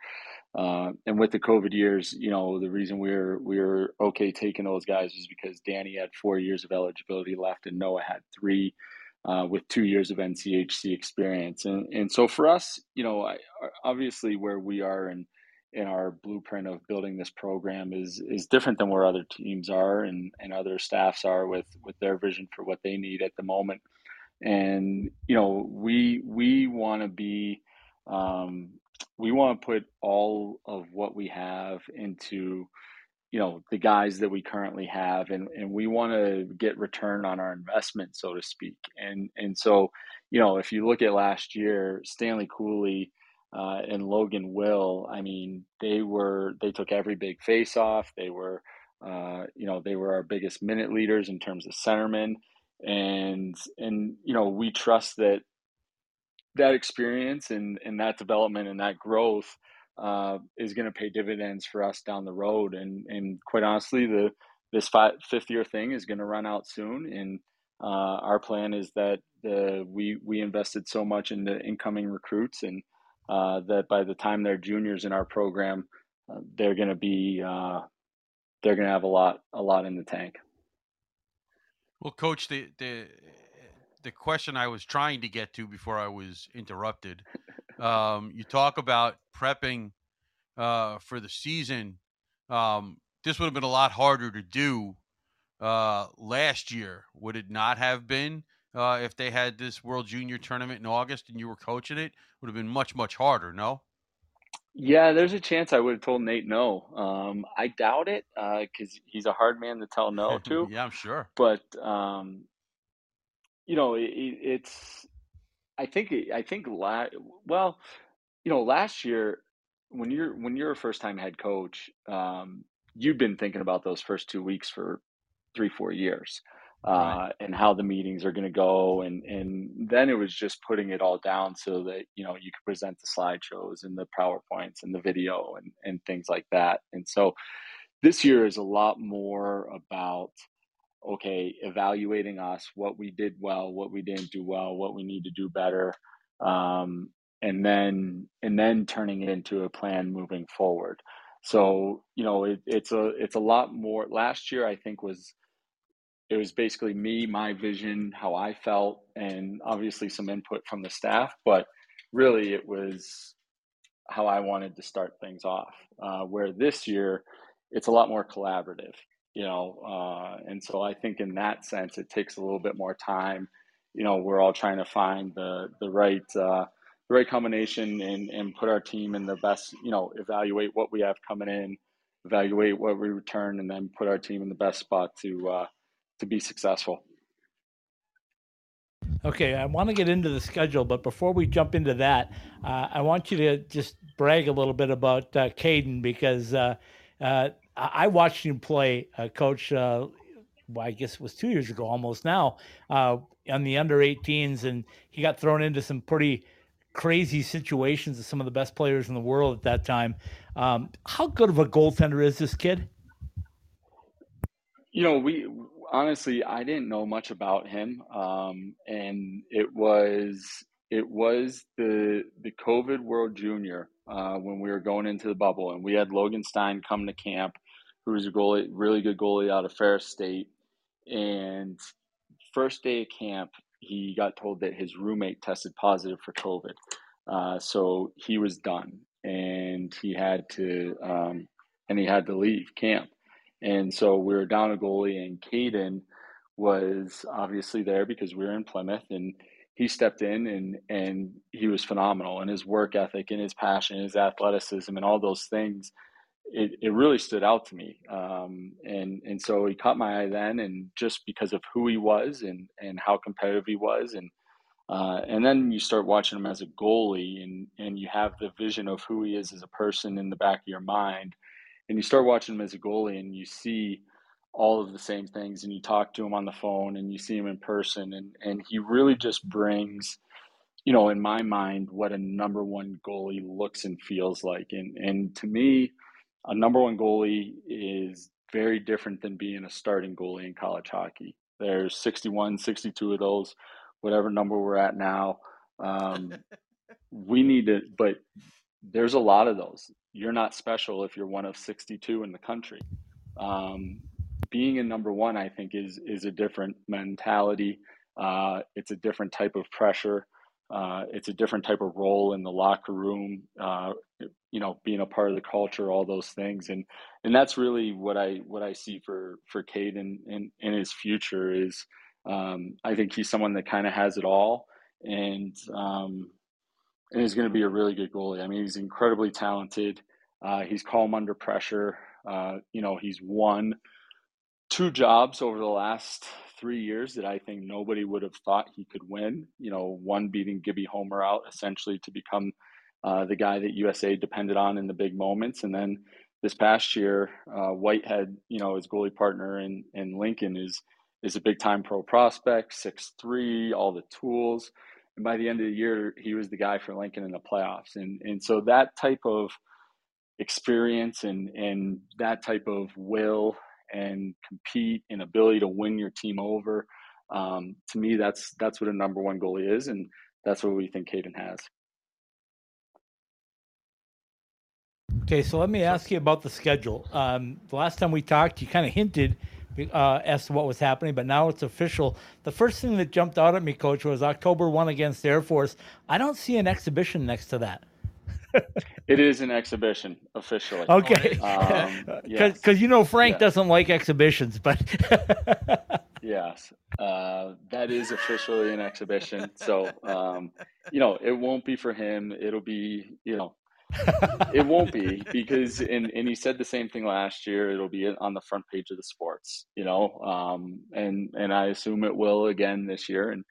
Uh, and with the COVID years, you know, the reason we were we were okay taking those guys is because Danny had four years of eligibility left, and Noah had three, uh, with two years of NCHC experience. And and so for us, you know, I, obviously where we are in in our blueprint of building this program is is different than where other teams are and and other staffs are with with their vision for what they need at the moment. And you know, we we want to be um, we want to put all of what we have into you know the guys that we currently have and and we want to get return on our investment so to speak. And and so you know if you look at last year stanley cooley uh, and logan will i mean they were they took every big face off they were uh, you know they were our biggest minute leaders in terms of centermen. And and you know we trust that that experience and, and that development and that growth uh, is going to pay dividends for us down the road. And, and quite honestly, the this five, fifth year thing is going to run out soon. And uh, our plan is that the, we, we invested so much in the incoming recruits and uh, that by the time they're juniors in our program, uh, they're going to be, uh, they're going to have a lot, a lot in the tank. Well, coach, the the the question I was trying to get to before I was interrupted, um, you talk about prepping uh, for the season. Um, this would have been a lot harder to do uh, last year. Would it not have been uh, if they had this World Junior tournament in August and you were coaching it? Would have been much much harder. No. Yeah, there's a chance I would have told Nate no. Um, I doubt it because he's a hard man to tell no <laughs> to. yeah, I'm sure. but um, you know, it, it- it's. I think I think la- well, you know, last year when you're when you're a first time head coach, um, you've been thinking about those first two weeks for three four years. Uh, and how the meetings are going to go, and and then it was just putting it all down so that you know you could present the slideshows and the powerpoints and the video and and things like that. And so this year is a lot more about okay, evaluating us, what we did well, what we didn't do well, what we need to do better, um, and then and then turning it into a plan moving forward. So you know, it, it's a it's a lot more. Last year, I think was it was basically me, my vision, how I felt, and obviously some input from the staff, but really it was how I wanted to start things off. Uh, where this year, it's a lot more collaborative, you know, uh, and so I think in that sense, it takes a little bit more time. You know, we're all trying to find the the right uh, the right combination and and put our team in the best. You know, evaluate what we have coming in, evaluate what we return, and then put our team in the best spot to uh, to be successful. Okay, I want to get into the schedule, but before we jump into that, uh, I want you to just brag a little bit about uh, Kaidan because uh, uh I watched him play, uh, Coach. Uh, well, I guess it was two years ago, almost now, on the under 18s, and he got thrown into some pretty crazy situations with some of the best players in the world at that time. Um, how good of a goaltender is this kid? You know, we honestly, I didn't know much about him, um, and it was it was the the COVID World Junior uh, when we were going into the bubble, and we had Logan Stein come to camp, who was a goalie, really good goalie out of Ferris State, and first day of camp, he got told that his roommate tested positive for COVID, uh, so he was done, and he had to um, and he had to leave camp. And so we were down a goalie, and Kaidan was obviously there because we were in Plymouth, and he stepped in and and he was phenomenal. And his work ethic, and his passion, his athleticism, and all those things, it, it really stood out to me. Um, and and so he caught my eye then, and just because of who he was and and how competitive he was, and uh, and then you start watching him as a goalie, and and you have the vision of who he is as a person in the back of your mind and you start watching him as a goalie and you see all of the same things and you talk to him on the phone and you see him in person and and he really just brings you know in my mind what a number one goalie looks and feels like and and to me a number one goalie is very different than being a starting goalie in college hockey there's 61 62 of those whatever number we're at now um, <laughs> we need to but there's a lot of those. You're not special if you're one of 62 in the country. Um, being a number one, I think, is is a different mentality. Uh, it's a different type of pressure. Uh, it's a different type of role in the locker room. Uh, you know, being a part of the culture, all those things, and and that's really what I what I see for for Kaidan in, in his future is. Um, I think he's someone that kind of has it all, and um, and he's going to be a really good goalie. I mean, he's incredibly talented. Uh, he's calm under pressure. Uh, you know, he's won two jobs over the last three years that I think nobody would have thought he could win. You know, one beating Gibby Homer out essentially to become uh, the guy that USA depended on in the big moments, and then this past year, uh, Whitehead, you know, his goalie partner in in Lincoln is is a big time pro prospect, six three, all the tools. And by the end of the year, he was the guy for Lincoln in the playoffs. And and so that type of experience and and that type of will and compete and ability to win your team over, um, to me, that's that's what a number one goalie is, and that's what we think Kaidan has. Okay, so let me ask you about the schedule. Um, the last time we talked, you kind of hinted uh, as to what was happening, but now it's official. The first thing that jumped out at me, coach, was October 1 against the Air Force. I don't see an exhibition next to that. It is an exhibition officially. Okay. Because <laughs> um, <laughs> yes. you know Frank yes. doesn't like exhibitions, but. <laughs> yes. Uh, that is officially an exhibition. So, um, you know, it won't be for him. It'll be, you know, it won't be because and, and he said the same thing last year it'll be on the front page of the sports you know um, and and i assume it will again this year and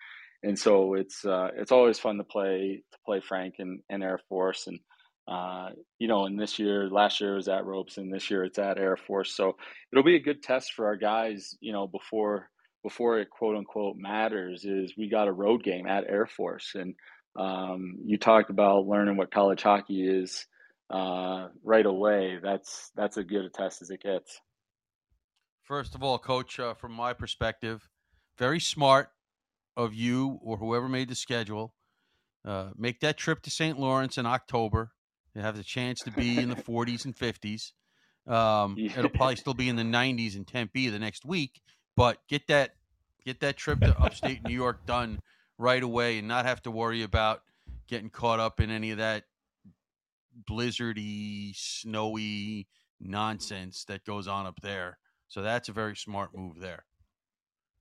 and so it's uh, it's always fun to play to play frank and, and air force and uh, you know and this year last year was at ropes and this year it's at air force so it'll be a good test for our guys you know before before it quote unquote matters is we got a road game at air force and um, you talked about learning what college hockey is uh, right away. That's that's as good a test as it gets. First of all, coach, uh, from my perspective, very smart of you or whoever made the schedule. Uh, make that trip to St. Lawrence in October. You have the chance to be in the 40s and 50s. Um, <laughs> yeah. It'll probably still be in the 90s in Tempe the next week, but get that get that trip to upstate New York <laughs> done right away and not have to worry about getting caught up in any of that blizzardy, snowy nonsense that goes on up there. So that's a very smart move there.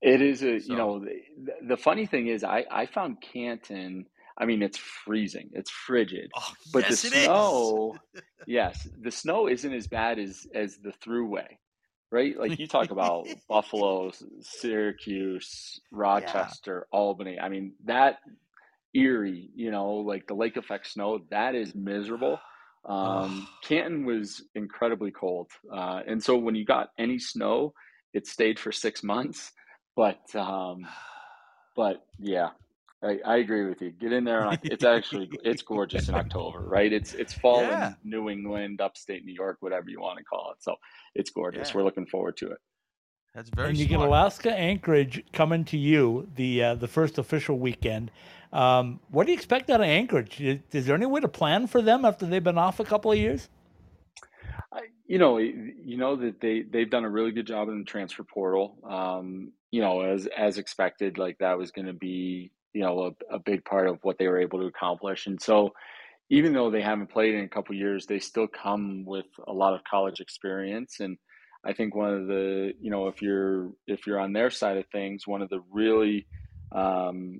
It is a, so. you know, the, the, funny thing is I, I found Canton, I mean, it's freezing, it's frigid, oh, but yes, the snow, <laughs> yes, the snow isn't as bad as, as the throughway right? Like you talk about <laughs> Buffalo, Syracuse, Rochester, yeah. Albany. I mean, that Erie, you know, like the lake effect snow, that is miserable. Um, <sighs> Canton was incredibly cold. Uh, and so when you got any snow, it stayed for six months. But, um, <sighs> but yeah, I, I, agree with you. Get in there. it's actually, <laughs> it's gorgeous in October, right? It's, it's fall yeah. in New England, upstate New York, whatever you want to call it. So it's gorgeous. Yeah. We're looking forward to it. That's very. And you smart. get Alaska Anchorage coming to you the uh, the first official weekend. Um, what do you expect out of Anchorage? Is, is, there any way to plan for them after they've been off a couple of years? you know, you know that they they've done a really good job in the transfer portal. Um, you know, as as expected, like that was going to be you know a, a big part of what they were able to accomplish, and so even though they haven't played in a couple years, they still come with a lot of college experience. And I think one of the you know if you're if you're on their side of things, one of the really um,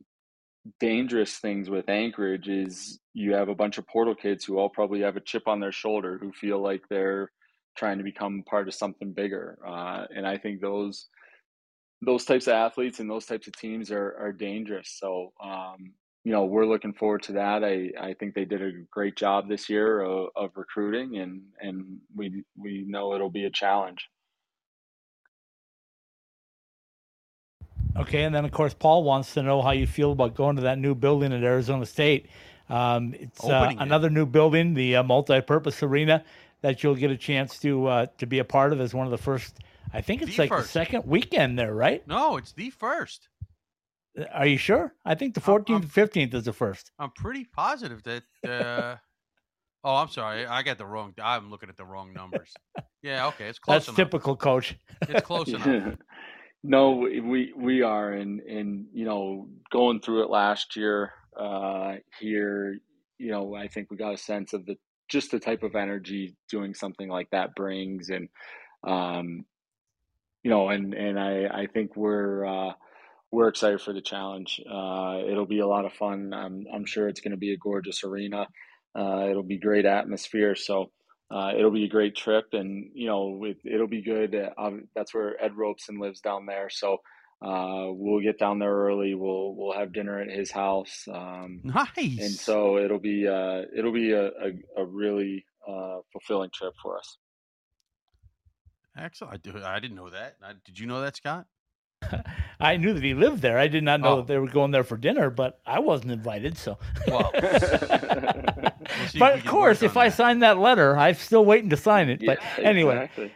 dangerous things with Anchorage is you have a bunch of portal kids who all probably have a chip on their shoulder who feel like they're trying to become part of something bigger, uh, and I think those those types of athletes and those types of teams are are dangerous. So um, you know we're looking forward to that. I, I think they did a great job this year of, of recruiting, and and we we know it'll be a challenge. Okay, and then of course Paul wants to know how you feel about going to that new building at Arizona State. Um, it's uh, another new building, the uh, multi-purpose arena that you'll get a chance to uh, to be a part of as one of the first. I think it's the like first. the second weekend there, right? No, it's the first. Uh, are you sure? I think the 14th and 15th is the first. I'm pretty positive that. <laughs> Uh, oh, I'm sorry. I got the wrong. I'm looking at the wrong numbers. Yeah, okay, it's close. That's enough. typical, coach. It's close <laughs> enough. No, we we are, and and you know, going through it last year uh, here, you know, I think we got a sense of the just the type of energy doing something like that brings, and um, you know, and and I I think we're uh, we're excited for the challenge. Uh, it'll be a lot of fun. I'm I'm sure it's going to be a gorgeous arena. Uh, it'll be great atmosphere. So uh, it'll be a great trip, and you know it, will be good. Uh, that's where Ed Robson lives down there, so uh, we'll get down there early. We'll we'll have dinner at his house. Um, nice. And so it'll be uh, it'll be a, a, a really uh, fulfilling trip for us. Excellent. I, do, I didn't know that. did you know that, Scott? <laughs> I knew that he lived there. I did not know oh. that they were going there for dinner, but I wasn't invited. So, well, <laughs> we'll but of course, if I sign that letter, I'm still waiting to sign it. Yeah, but anyway, exactly.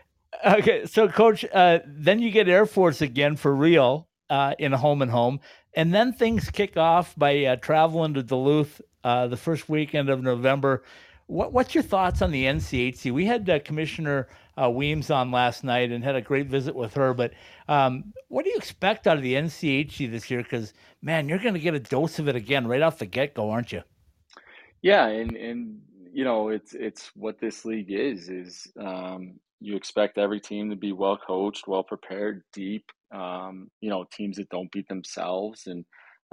Okay. So, Coach, uh, then you get Air Force again for real uh, in a home and home, and then things kick off by uh, traveling to Duluth uh, the first weekend of November. What, what's your thoughts on the NCHC? We had uh, Commissioner uh, Weems on last night and had a great visit with her. But um, what do you expect out of the NCHC this year? Because man, you're going to get a dose of it again right off the get go, aren't you? Yeah, and and you know it's it's what this league is is um, you expect every team to be well coached, well prepared, deep. Um, you know, teams that don't beat themselves and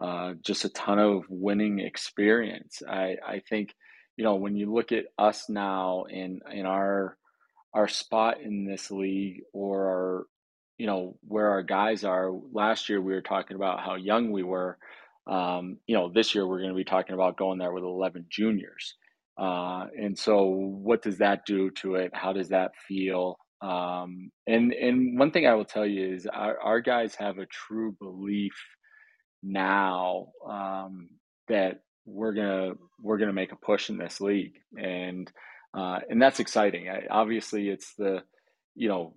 uh, just a ton of winning experience. I I think you know when you look at us now in in our our spot in this league or our you know where our guys are last year we were talking about how young we were um, you know this year we're going to be talking about going there with 11 juniors uh, and so what does that do to it? How does that feel? Um, and and one thing i will tell you is our, our guys have a true belief now um, that we're gonna we're gonna make a push in this league. And uh, and that's exciting. I, obviously, it's the you know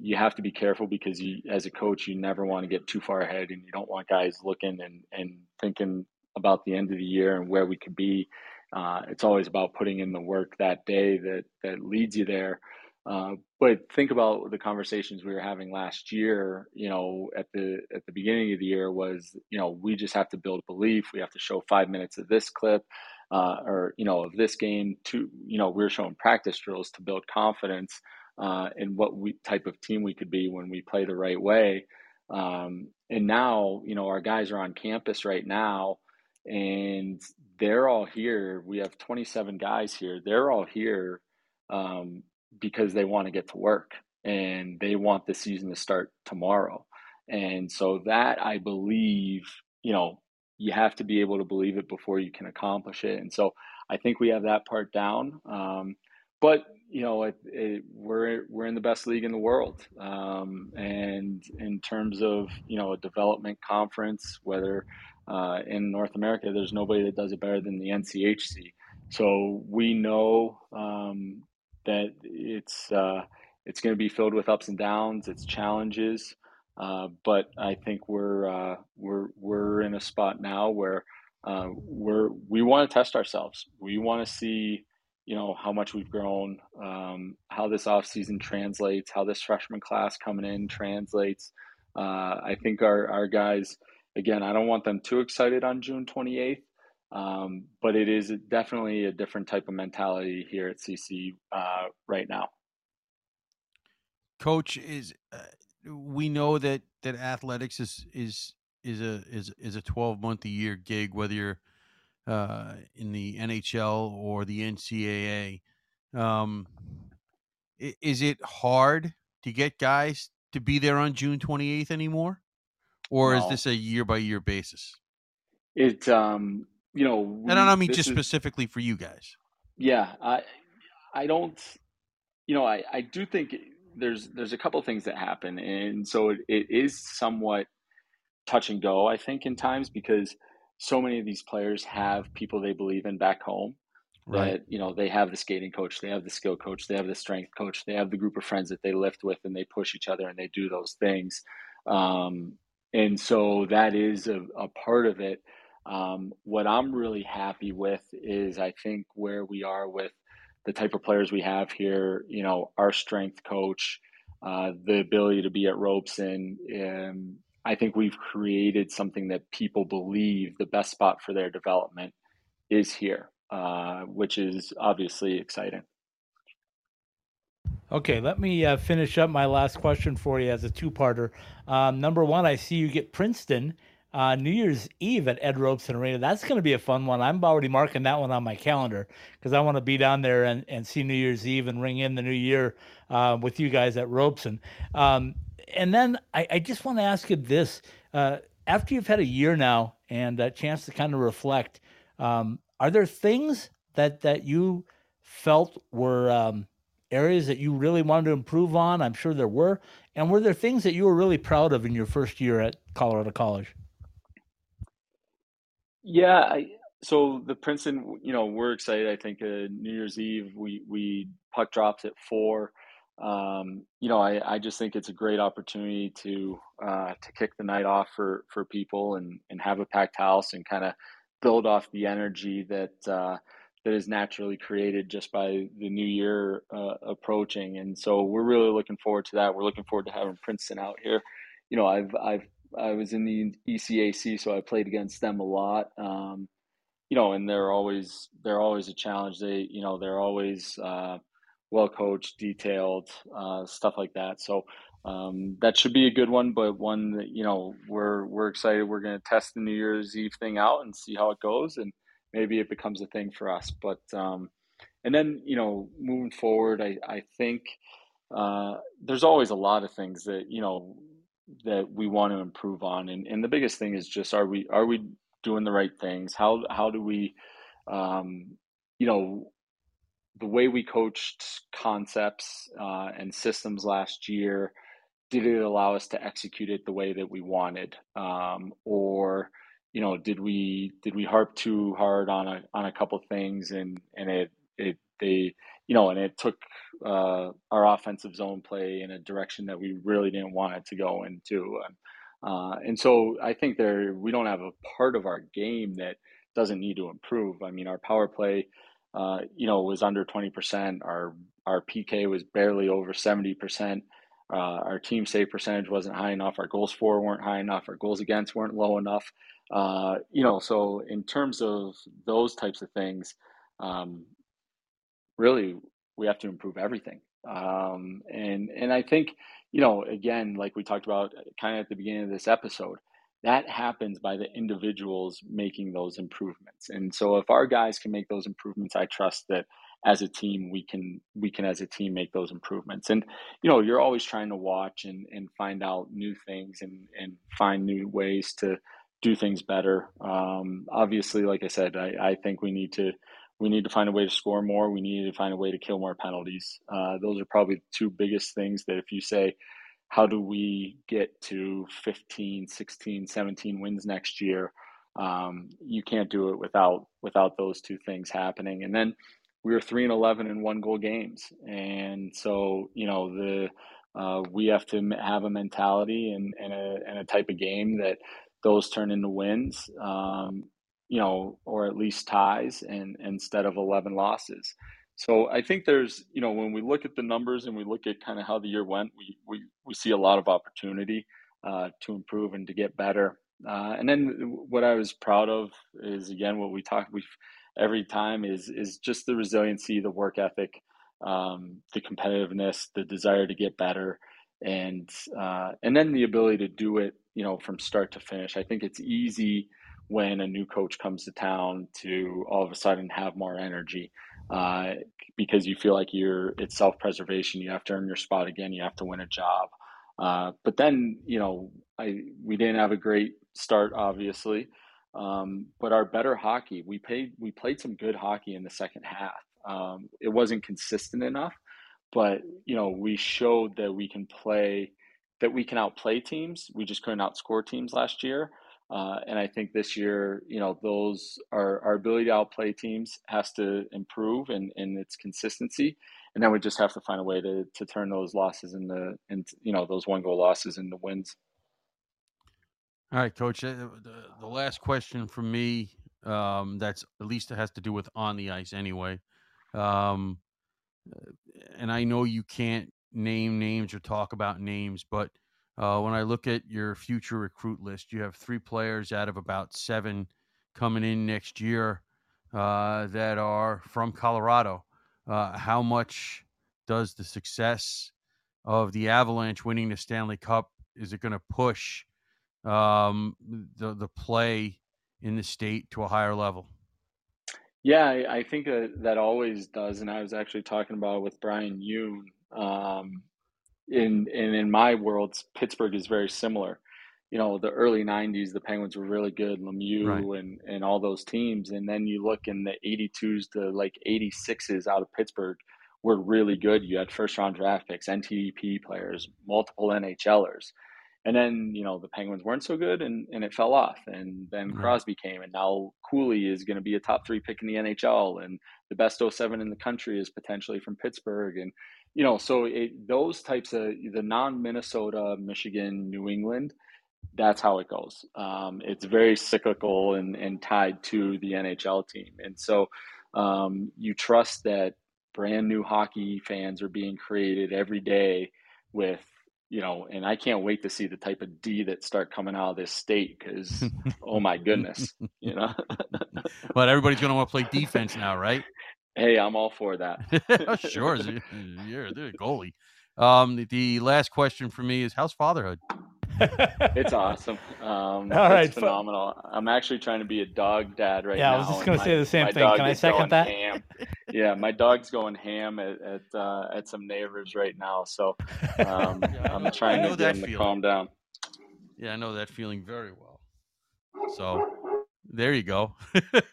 you have to be careful because you as a coach you never want to get too far ahead and you don't want guys looking and and thinking about the end of the year and where we could be uh, it's always about putting in the work that day that that leads you there. Uh, but think about the conversations we were having last year you know at the at the beginning of the year was you know we just have to build belief. We have to show five minutes of this clip uh, or you know of this game to you know we're showing practice drills to build confidence uh, in what we type of team we could be when we play the right way. Um, and now you know our guys are on campus right now and they're all here we have 27 guys here they're all here um, because they want to get to work and they want the season to start tomorrow. And so that I believe, you know, you have to be able to believe it before you can accomplish it. And so I think we have that part down. Um, but you know, it, it, we're we're in the best league in the world, um, and in terms of you know a development conference, whether uh, in North America, there's nobody that does it better than the NCHC. So we know um, that it's uh, it's going to be filled with ups and downs, it's challenges, uh, but I think we're uh, we're we're in a spot now where uh, we're we want to test ourselves. We want to see you know how much we've grown, um, how this offseason translates, how this freshman class coming in translates. Uh, I think our our guys again. I don't want them too excited on June 28th, um, but it is definitely a different type of mentality here at CC uh, right now. Coach is. Uh, we know that that athletics is is is a is is a 12 month a year gig whether you're uh, in the NHL or the NCAA. Um, is it hard to get guys to be there on June 28th anymore? Or no. is this a year by year basis? It, um, you know, we, and I don't mean just is, specifically for you guys. Yeah. I, I don't, you know, I, I do think there's, there's a couple things that happen. And so it, it is somewhat touch and go, I think, in times because – so many of these players have people they believe in back home right. that you know they have the skating coach they have the skill coach they have the strength coach they have the group of friends that they lift with and they push each other and they do those things um, and so that is a, a part of it um, what i'm really happy with is i think where we are with the type of players we have here you know our strength coach uh, the ability to be at Robson, and I think we've created something that people believe the best spot for their development is here, uh, which is obviously exciting. Okay, let me uh, finish up my last question for you as a two parter. Um, number one, I see you get Princeton uh, New Year's Eve at Ed Robson Arena. That's going to be a fun one. I'm already marking that one on my calendar because I want to be down there and, and see New Year's Eve and ring in the new year uh, with you guys at Robson. Um, and then I, I just want to ask you this: uh, after you've had a year now and a chance to kind of reflect, um, are there things that that you felt were um, areas that you really wanted to improve on? I'm sure there were. And were there things that you were really proud of in your first year at Colorado College? Yeah, I, so the Princeton, you know, we're excited. I think uh, New Year's Eve we we puck drops at four um, you know, I, I just think it's a great opportunity to uh, to kick the night off for for people and and have a packed house and kind of build off the energy that uh, that is naturally created just by the new year uh, approaching. And so we're really looking forward to that. We're looking forward to having Princeton out here. You know, I've I've I was in the ECAC, so I played against them a lot. Um, you know, and they're always they're always a challenge. They you know they're always uh, well coached, detailed, uh, stuff like that. So um, that should be a good one, but one that you know we're we're excited. We're going to test the New Year's Eve thing out and see how it goes, and maybe it becomes a thing for us. But um, and then you know moving forward, I I think uh, there's always a lot of things that you know that we want to improve on, and and the biggest thing is just are we are we doing the right things? How how do we um, you know the way we coached concepts uh, and systems last year did it allow us to execute it the way that we wanted um, or you know did we did we harp too hard on a on a couple things and and it it they you know and it took uh, our offensive zone play in a direction that we really didn't want it to go into uh, and so I think there we don't have a part of our game that doesn't need to improve. I mean, our power play uh, you know, was under 20%. Our our PK was barely over 70%. Uh, our team save percentage wasn't high enough. Our goals for weren't high enough. Our goals against weren't low enough. Uh, you know, so in terms of those types of things, um, really we have to improve everything. Um, and and I think you know, again, like we talked about kind of at the beginning of this episode, that happens by the individuals making those improvements. And so if our guys can make those improvements, I trust that as a team we can we can as a team make those improvements. And you know you're always trying to watch and and find out new things and and find new ways to do things better. Um, obviously like i said I, I think we need to we need to find a way to score more. We need to find a way to kill more penalties. Uh, those are probably the two biggest things that if you say how do we get to 15 16 17 wins next year? Um, you can't do it without without those two things happening. And then we were three and eleven in one goal games, and so you know the uh, we have to have a mentality and, and a and a type of game that those turn into wins, um, you know, or at least ties, and instead of eleven losses. So I think there's you know when we look at the numbers and we look at kind of how the year went, we we we see a lot of opportunity uh, to improve and to get better. Uh, and then what I was proud of is again what we talked we've every time is is just the resiliency, the work ethic, um, the competitiveness, the desire to get better, and uh, and then the ability to do it, you know, from start to finish. I think it's easy when a new coach comes to town to all of a sudden have more energy uh, because you feel like you're it's self preservation. You have to earn your spot again. You have to win a job. Uh, but then you know, I we didn't have a great start, obviously. Um, but our better hockey, we played we played some good hockey in the second half. Um, it wasn't consistent enough, but you know we showed that we can play, that we can outplay teams. We just couldn't outscore teams last year. Uh, and I think this year, you know, those our, our ability to outplay teams has to improve in, in its consistency. And then we just have to find a way to, to turn those losses into, and you know, those one goal losses into wins. All right, Coach. Uh, the, the last question from me, um, that's at least it has to do with on the ice anyway. Um, and I know you can't name names or talk about names, but uh, when I look at your future recruit list, you have three players out of about seven coming in next year uh, that are from Colorado. Uh, how much does the success of the Avalanche winning the Stanley Cup is it going to push? Um, the the play in the state to a higher level? Yeah, I, I think that, that always does, and I was actually talking about with Brian Yoon. Um, in and in my world, Pittsburgh is very similar. You know, the early '90s, the Penguins were really good, Lemieux right. and and all those teams, and then you look in the '82s to like '86s out of Pittsburgh were really good. You had first round draft picks, NTDP players, multiple NHLers and then you know the Penguins weren't so good, and and it fell off. And then Crosby came, and now Cooley is going to be a top three pick in the NHL, and the best 07 in the country is potentially from Pittsburgh, and you know so it, those types of the non Minnesota, Michigan, New England. That's how it goes. Um, it's very cyclical and, and tied to the NHL team. And so um, you trust that brand new hockey fans are being created every day with you know, and I can't wait to see the type of D that start coming out of this state because, <laughs> oh my goodness, you know. <laughs> but everybody's going to want to play defense now, right? Hey, I'm all for that. <laughs> sure, you're the goalie. Um, the, the last question for me is, how's fatherhood? It's awesome. Um, All right, phenomenal. I'm actually trying to be a dog dad right yeah, now. Yeah, I was just going to say the same thing. Can I second that? Ham. <laughs> yeah, my dog's going ham at at, uh, at some neighbors right now, so um, <laughs> yeah, I'm trying to get him to calm down. Yeah, I know that feeling very well. So there you go.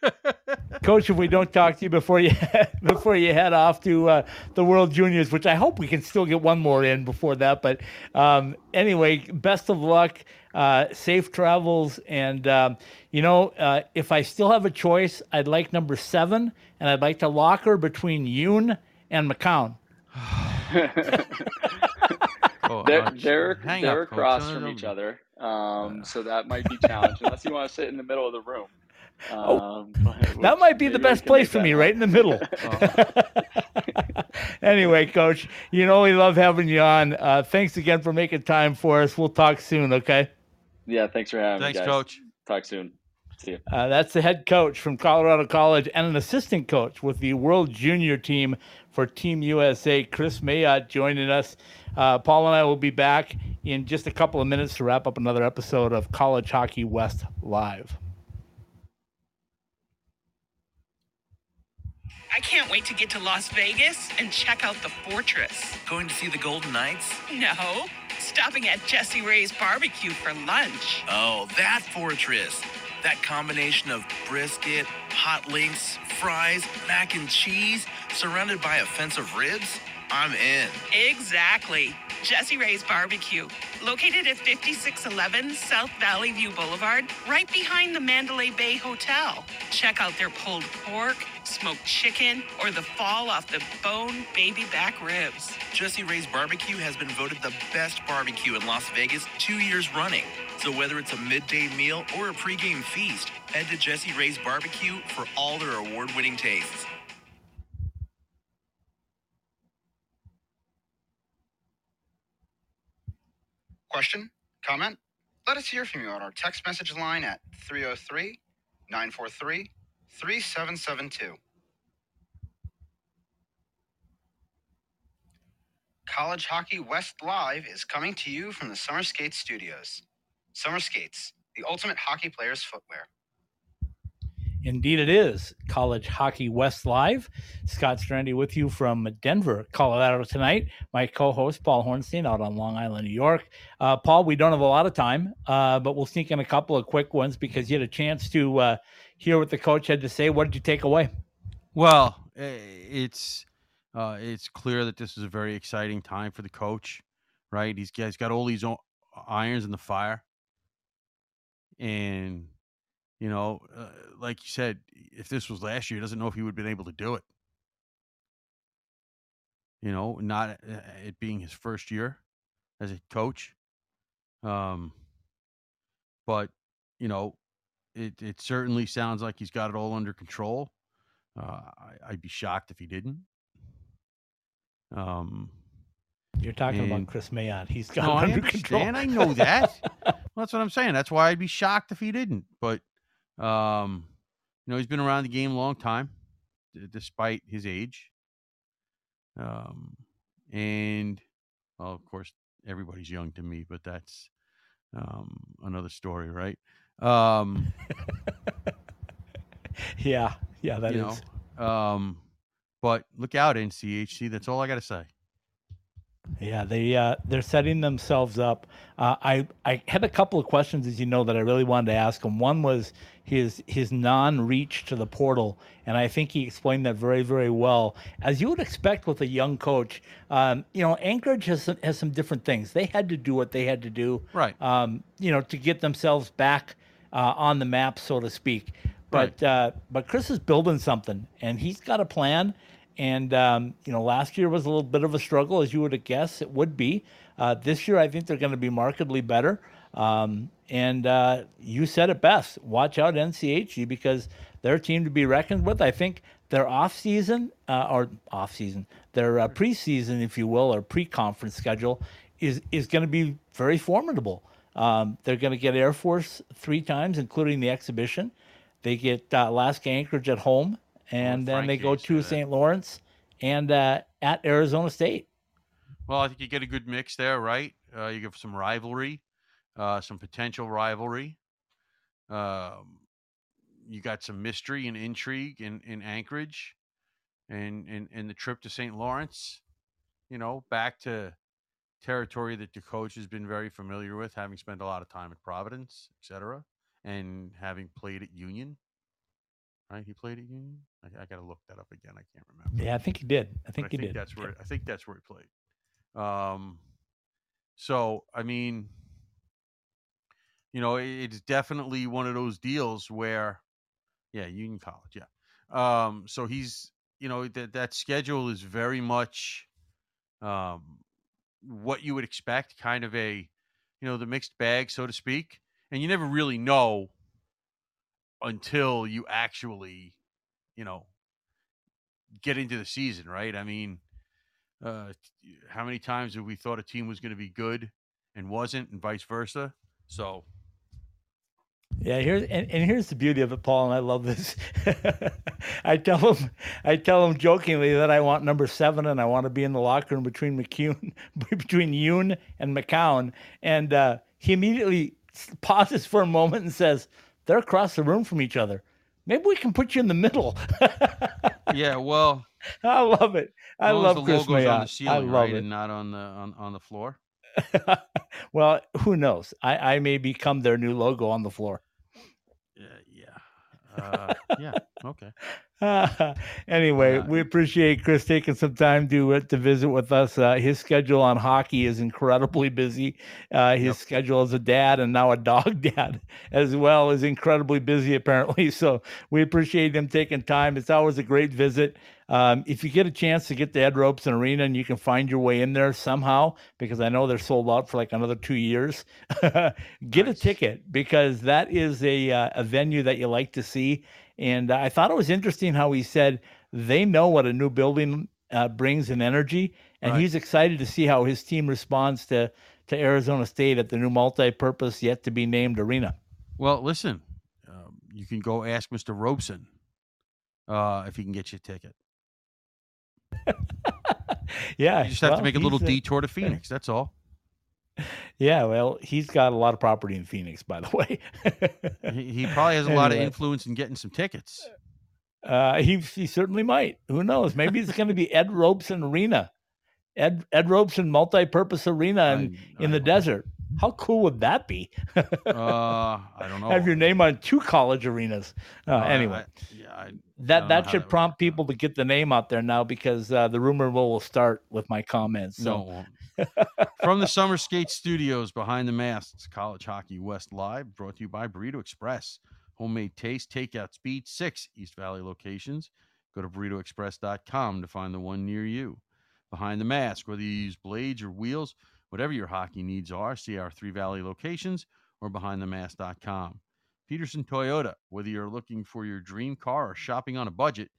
<laughs> Coach, if we don't talk to you before you <laughs> before you head off to uh, the World Juniors, which I hope we can still get one more in before that. But um, anyway, best of luck, uh, safe travels, and um, you know, uh, if I still have a choice, I'd like number seven, and I'd like to lock her between Yoon and McCown. <laughs> oh, they're they're, they're across from each other. Um, so that might be challenging unless you want to sit in the middle of the room. <laughs> Oh, um, <laughs> that might be the best place for me, right in the middle. <laughs> oh. anyway, Coach, you know we love having you on. Uh, thanks again for making time for us. We'll talk soon, okay? Yeah, thanks for having thanks, me. Thanks, Coach. Talk soon. See. Uh, that's the head coach from Colorado College and an assistant coach with the World Junior team for Team USA, Kris Mayotte, joining us. Uh, Paul and I will be back in just a couple of minutes to wrap up another episode of College Hockey West Live. I can't wait to get to Las Vegas and check out the fortress. Going to see the Golden Knights? No, stopping at Jesse Ray's barbecue for lunch. Oh, that fortress. That combination of brisket, hot links, fries, mac and cheese, surrounded by a fence of ribs? I'm in. Exactly. Jesse Ray's Barbecue, located at 5611 South Valley View Boulevard, right behind the Mandalay Bay Hotel. Check out their pulled pork, smoked chicken, or the fall off the bone baby back ribs. Jesse Ray's Barbecue has been voted the best barbecue in Las Vegas two years running. So whether it's a midday meal or a pregame feast, head to Jesse Ray's Barbecue for all their award-winning tastes. Question? Comment? Let us hear from you on our text message line at 303 943 3772. College Hockey West Live is coming to you from the Summer Skates Studios. Summer Skates, the ultimate hockey player's footwear. Indeed, it is College Hockey West Live. Scott Strandy with you from Denver, Colorado tonight. My co host, Paul Hornstein, out on Long Island, New York. Uh, Paul, we don't have a lot of time, uh, but we'll sneak in a couple of quick ones because you had a chance to uh, hear what the coach had to say. What did you take away? Well, it's uh, it's clear that this is a very exciting time for the coach, right? He's, he's got all these irons in the fire, and you know, uh, like you said, if this was last year, he doesn't know if he would have been able to do it. You know, not uh, it being his first year as a coach. Um, but you know, it it certainly sounds like he's got it all under control. Uh, I, I'd be shocked if he didn't. Um, You're talking And- about Kris Mayotte. He's got no, I control. understand. I know that. <laughs> well, that's what I'm saying. That's why I'd be shocked if he didn't. But, um, you know, he's been around the game a long time, d- despite his age. Um, and, well, of course, everybody's young to me, but that's um, another story, right? Um, <laughs> yeah, yeah, that is. know, um, but look out, NCHC. That's all I got to say. Yeah, they uh, they're setting themselves up. Uh, I I had a couple of questions, as you know, that I really wanted to ask him. One was his his non-reach to the portal, and I think he explained that very very well, as you would expect with a young coach. Um, you know, Anchorage has some, has some different things. They had to do what they had to do, Right. Um, you know, to get themselves back uh, on the map, so to speak. But uh, but Kris is building something, and he's got a plan. And um, you know, last year was a little bit of a struggle, as you would guess it would be. Uh, this year, I think they're going to be markedly better. Um, and uh, you said it best: watch out, NCHC, because they're a team to be reckoned with. I think their off season uh, or off season, their uh, preseason, if you will, or pre-conference schedule is is going to be very formidable. Um, they're going to get Air Force three times, including the exhibition. They get uh, Alaska Anchorage at home, and then they go to. St. Lawrence and uh, at Arizona State. Well, I think you get a good mix there, right? Uh, you get some rivalry, uh, some potential rivalry. Um, you got some mystery and intrigue in, in Anchorage, and, and and the trip to St. Lawrence. You know, back to territory that the coach has been very familiar with, having spent a lot of time at Providence, et cetera, and having played at Union. Right, he played at Union. I, I got to look that up again. I can't remember. Yeah, I think he did. I But think I he think did. that's where I think that's where he played. Um, so I mean, you know, it's definitely one of those deals where, yeah, Union College, yeah. Um, so he's, you know, that that schedule is very much, um, what you would expect, kind of a, you know, the mixed bag, so to speak, and you never really know until you actually, you know, get into the season, right? I mean, uh, how many times have we thought a team was going to be good and wasn't, and vice versa? So, Yeah, here's and, and here's the beauty of it, Paul, and I love this. <laughs> I tell him, I tell him jokingly that I want number seven, and I want to be in the locker room between McCune, <laughs> between Yoon and McCown, and uh, he immediately pauses for a moment and says, "They're across the room from each other. Maybe we can put you in the middle." <laughs> yeah, well, I love it. I love the Kris logo's on the ceiling, I love right, it. and not on the on, on the floor. <laughs> well, who knows? I, I may become their new logo on the floor. Yeah, yeah, uh, yeah. Okay. <laughs> <laughs> anyway, we appreciate Kris taking some time to uh, to visit with us. Uh, his schedule on hockey is incredibly busy. Uh, his Yep. schedule as a dad and now a dog <laughs> dad as well is incredibly busy apparently. <laughs> So we appreciate him taking time. It's always a great visit. Um, if you get a chance to get to Ed Robson Arena and you can find your way in there somehow, because I know they're sold out for like another two years, get a ticket because that is a uh, a venue that you like to see. And I thought it was interesting how he said they know what a new building uh, brings in energy, and Right. he's excited to see how his team responds to to Arizona State at the new multi-purpose, yet to be named arena. Well, listen, um, you can go ask Mr. Robson uh, if he can get you a ticket. <laughs> Yeah, You just have well, to make a little detour to Phoenix. That's all. Yeah, well, he's got a lot of property in Phoenix, by the <laughs> way. He, he probably has a lot of influence in getting some tickets. Uh, he he certainly might. Who knows? Maybe it's going to be <laughs> Ed Robson Arena, Ed Ed Robson multi-purpose arena in, I- in the desert. How cool would that be? <laughs> Uh, I don't know. Have your name on two college arenas. Uh, Uh, anyway, I- yeah, I, I that don't that should that prompt work out. people to get the name out there now because uh, the rumor will, will start with my comments. So No, it won't. From the Summer Skate Studios behind the masks, College Hockey West Live, brought to you by Burrito Express. Homemade taste, takeout speed, six East Valley locations. Go to burritoexpress.com to find the one near you. Behind the mask, whether you use blades or wheels, whatever your hockey needs are, see our three Valley locations or behindthemask.com. Peterson Toyota, whether you're looking for your dream car or shopping on a budget,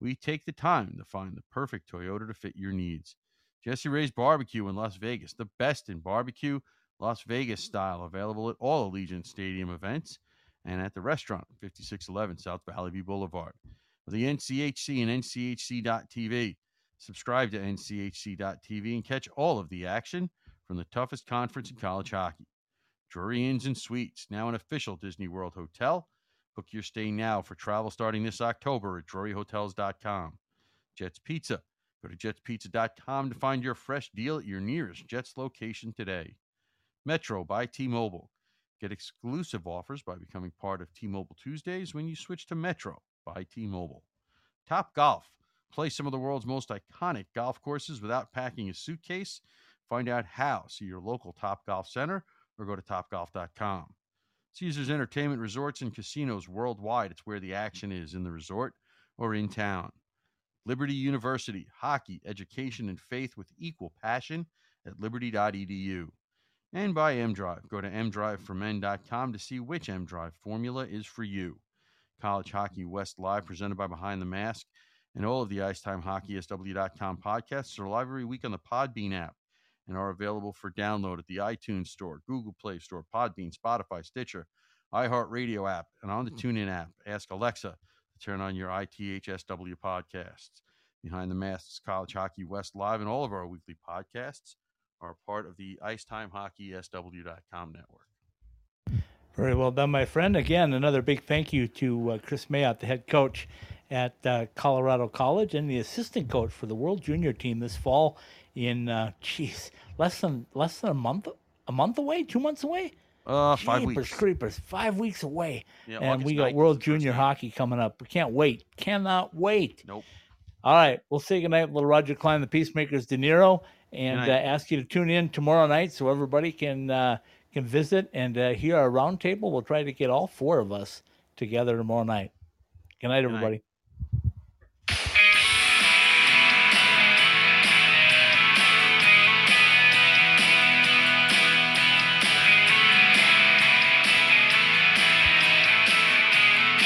we take the time to find the perfect Toyota to fit your needs. Jesse Ray's Barbecue in Las Vegas, the best in barbecue, Las Vegas style, available at all Allegiant Stadium events and at the restaurant, 5611 South Valley View Boulevard. With the NCHC and NCHC.TV. Subscribe to NCHC.TV and catch all of the action from the toughest conference in college hockey. Drury Inns and Suites, now an official Disney World hotel. Book your stay now for travel starting this October at druryhotels.com. Jets Pizza. Go to jetspizza.com to find your fresh deal at your nearest Jets location today. Metro by T Mobile. Get exclusive offers by becoming part of T Mobile Tuesdays when you switch to Metro by T Mobile. Top Golf. Play some of the world's most iconic golf courses without packing a suitcase. Find out how. See your local Top Golf Center or go to topgolf.com. Caesars Entertainment Resorts and Casinos worldwide. It's where the action is in the resort or in town. Liberty University, hockey, education, and faith with equal passion at liberty.edu. And by MDrive. Go to mdriveformen.com to see which MDrive formula is for you. College Hockey West Live, presented by Behind the Mask, and all of the Icetime Hockey SW.com podcasts are live every week on the Podbean app and are available for download at the iTunes Store, Google Play Store, Podbean, Spotify, Stitcher, iHeartRadio app, and on the mm. TuneIn app. Ask Alexa turn on your ITHSW podcasts. Behind the Masks College Hockey West Live and all of our weekly podcasts are part of the Icetime Hockey SW.com network. Very well done, my friend. Again, another big thank you to uh, Kris Mayotte, the head coach at uh, Colorado College and the assistant coach for the World Junior team this fall. In uh, <laughs> geez, less than less than a month, a month away, two months away. Uh, five Jeepers weeks. creepers, five weeks away, Yeah, and August we got World Junior hockey coming up. We can't wait, cannot wait. Nope. All right, we'll say goodnight, little Roger Klein, the Peacemakers, De Niro, and uh, ask you to tune in tomorrow night so everybody can uh, can visit and uh, hear our roundtable. We'll try to get all four of us together tomorrow night. Good night, Good night. everybody.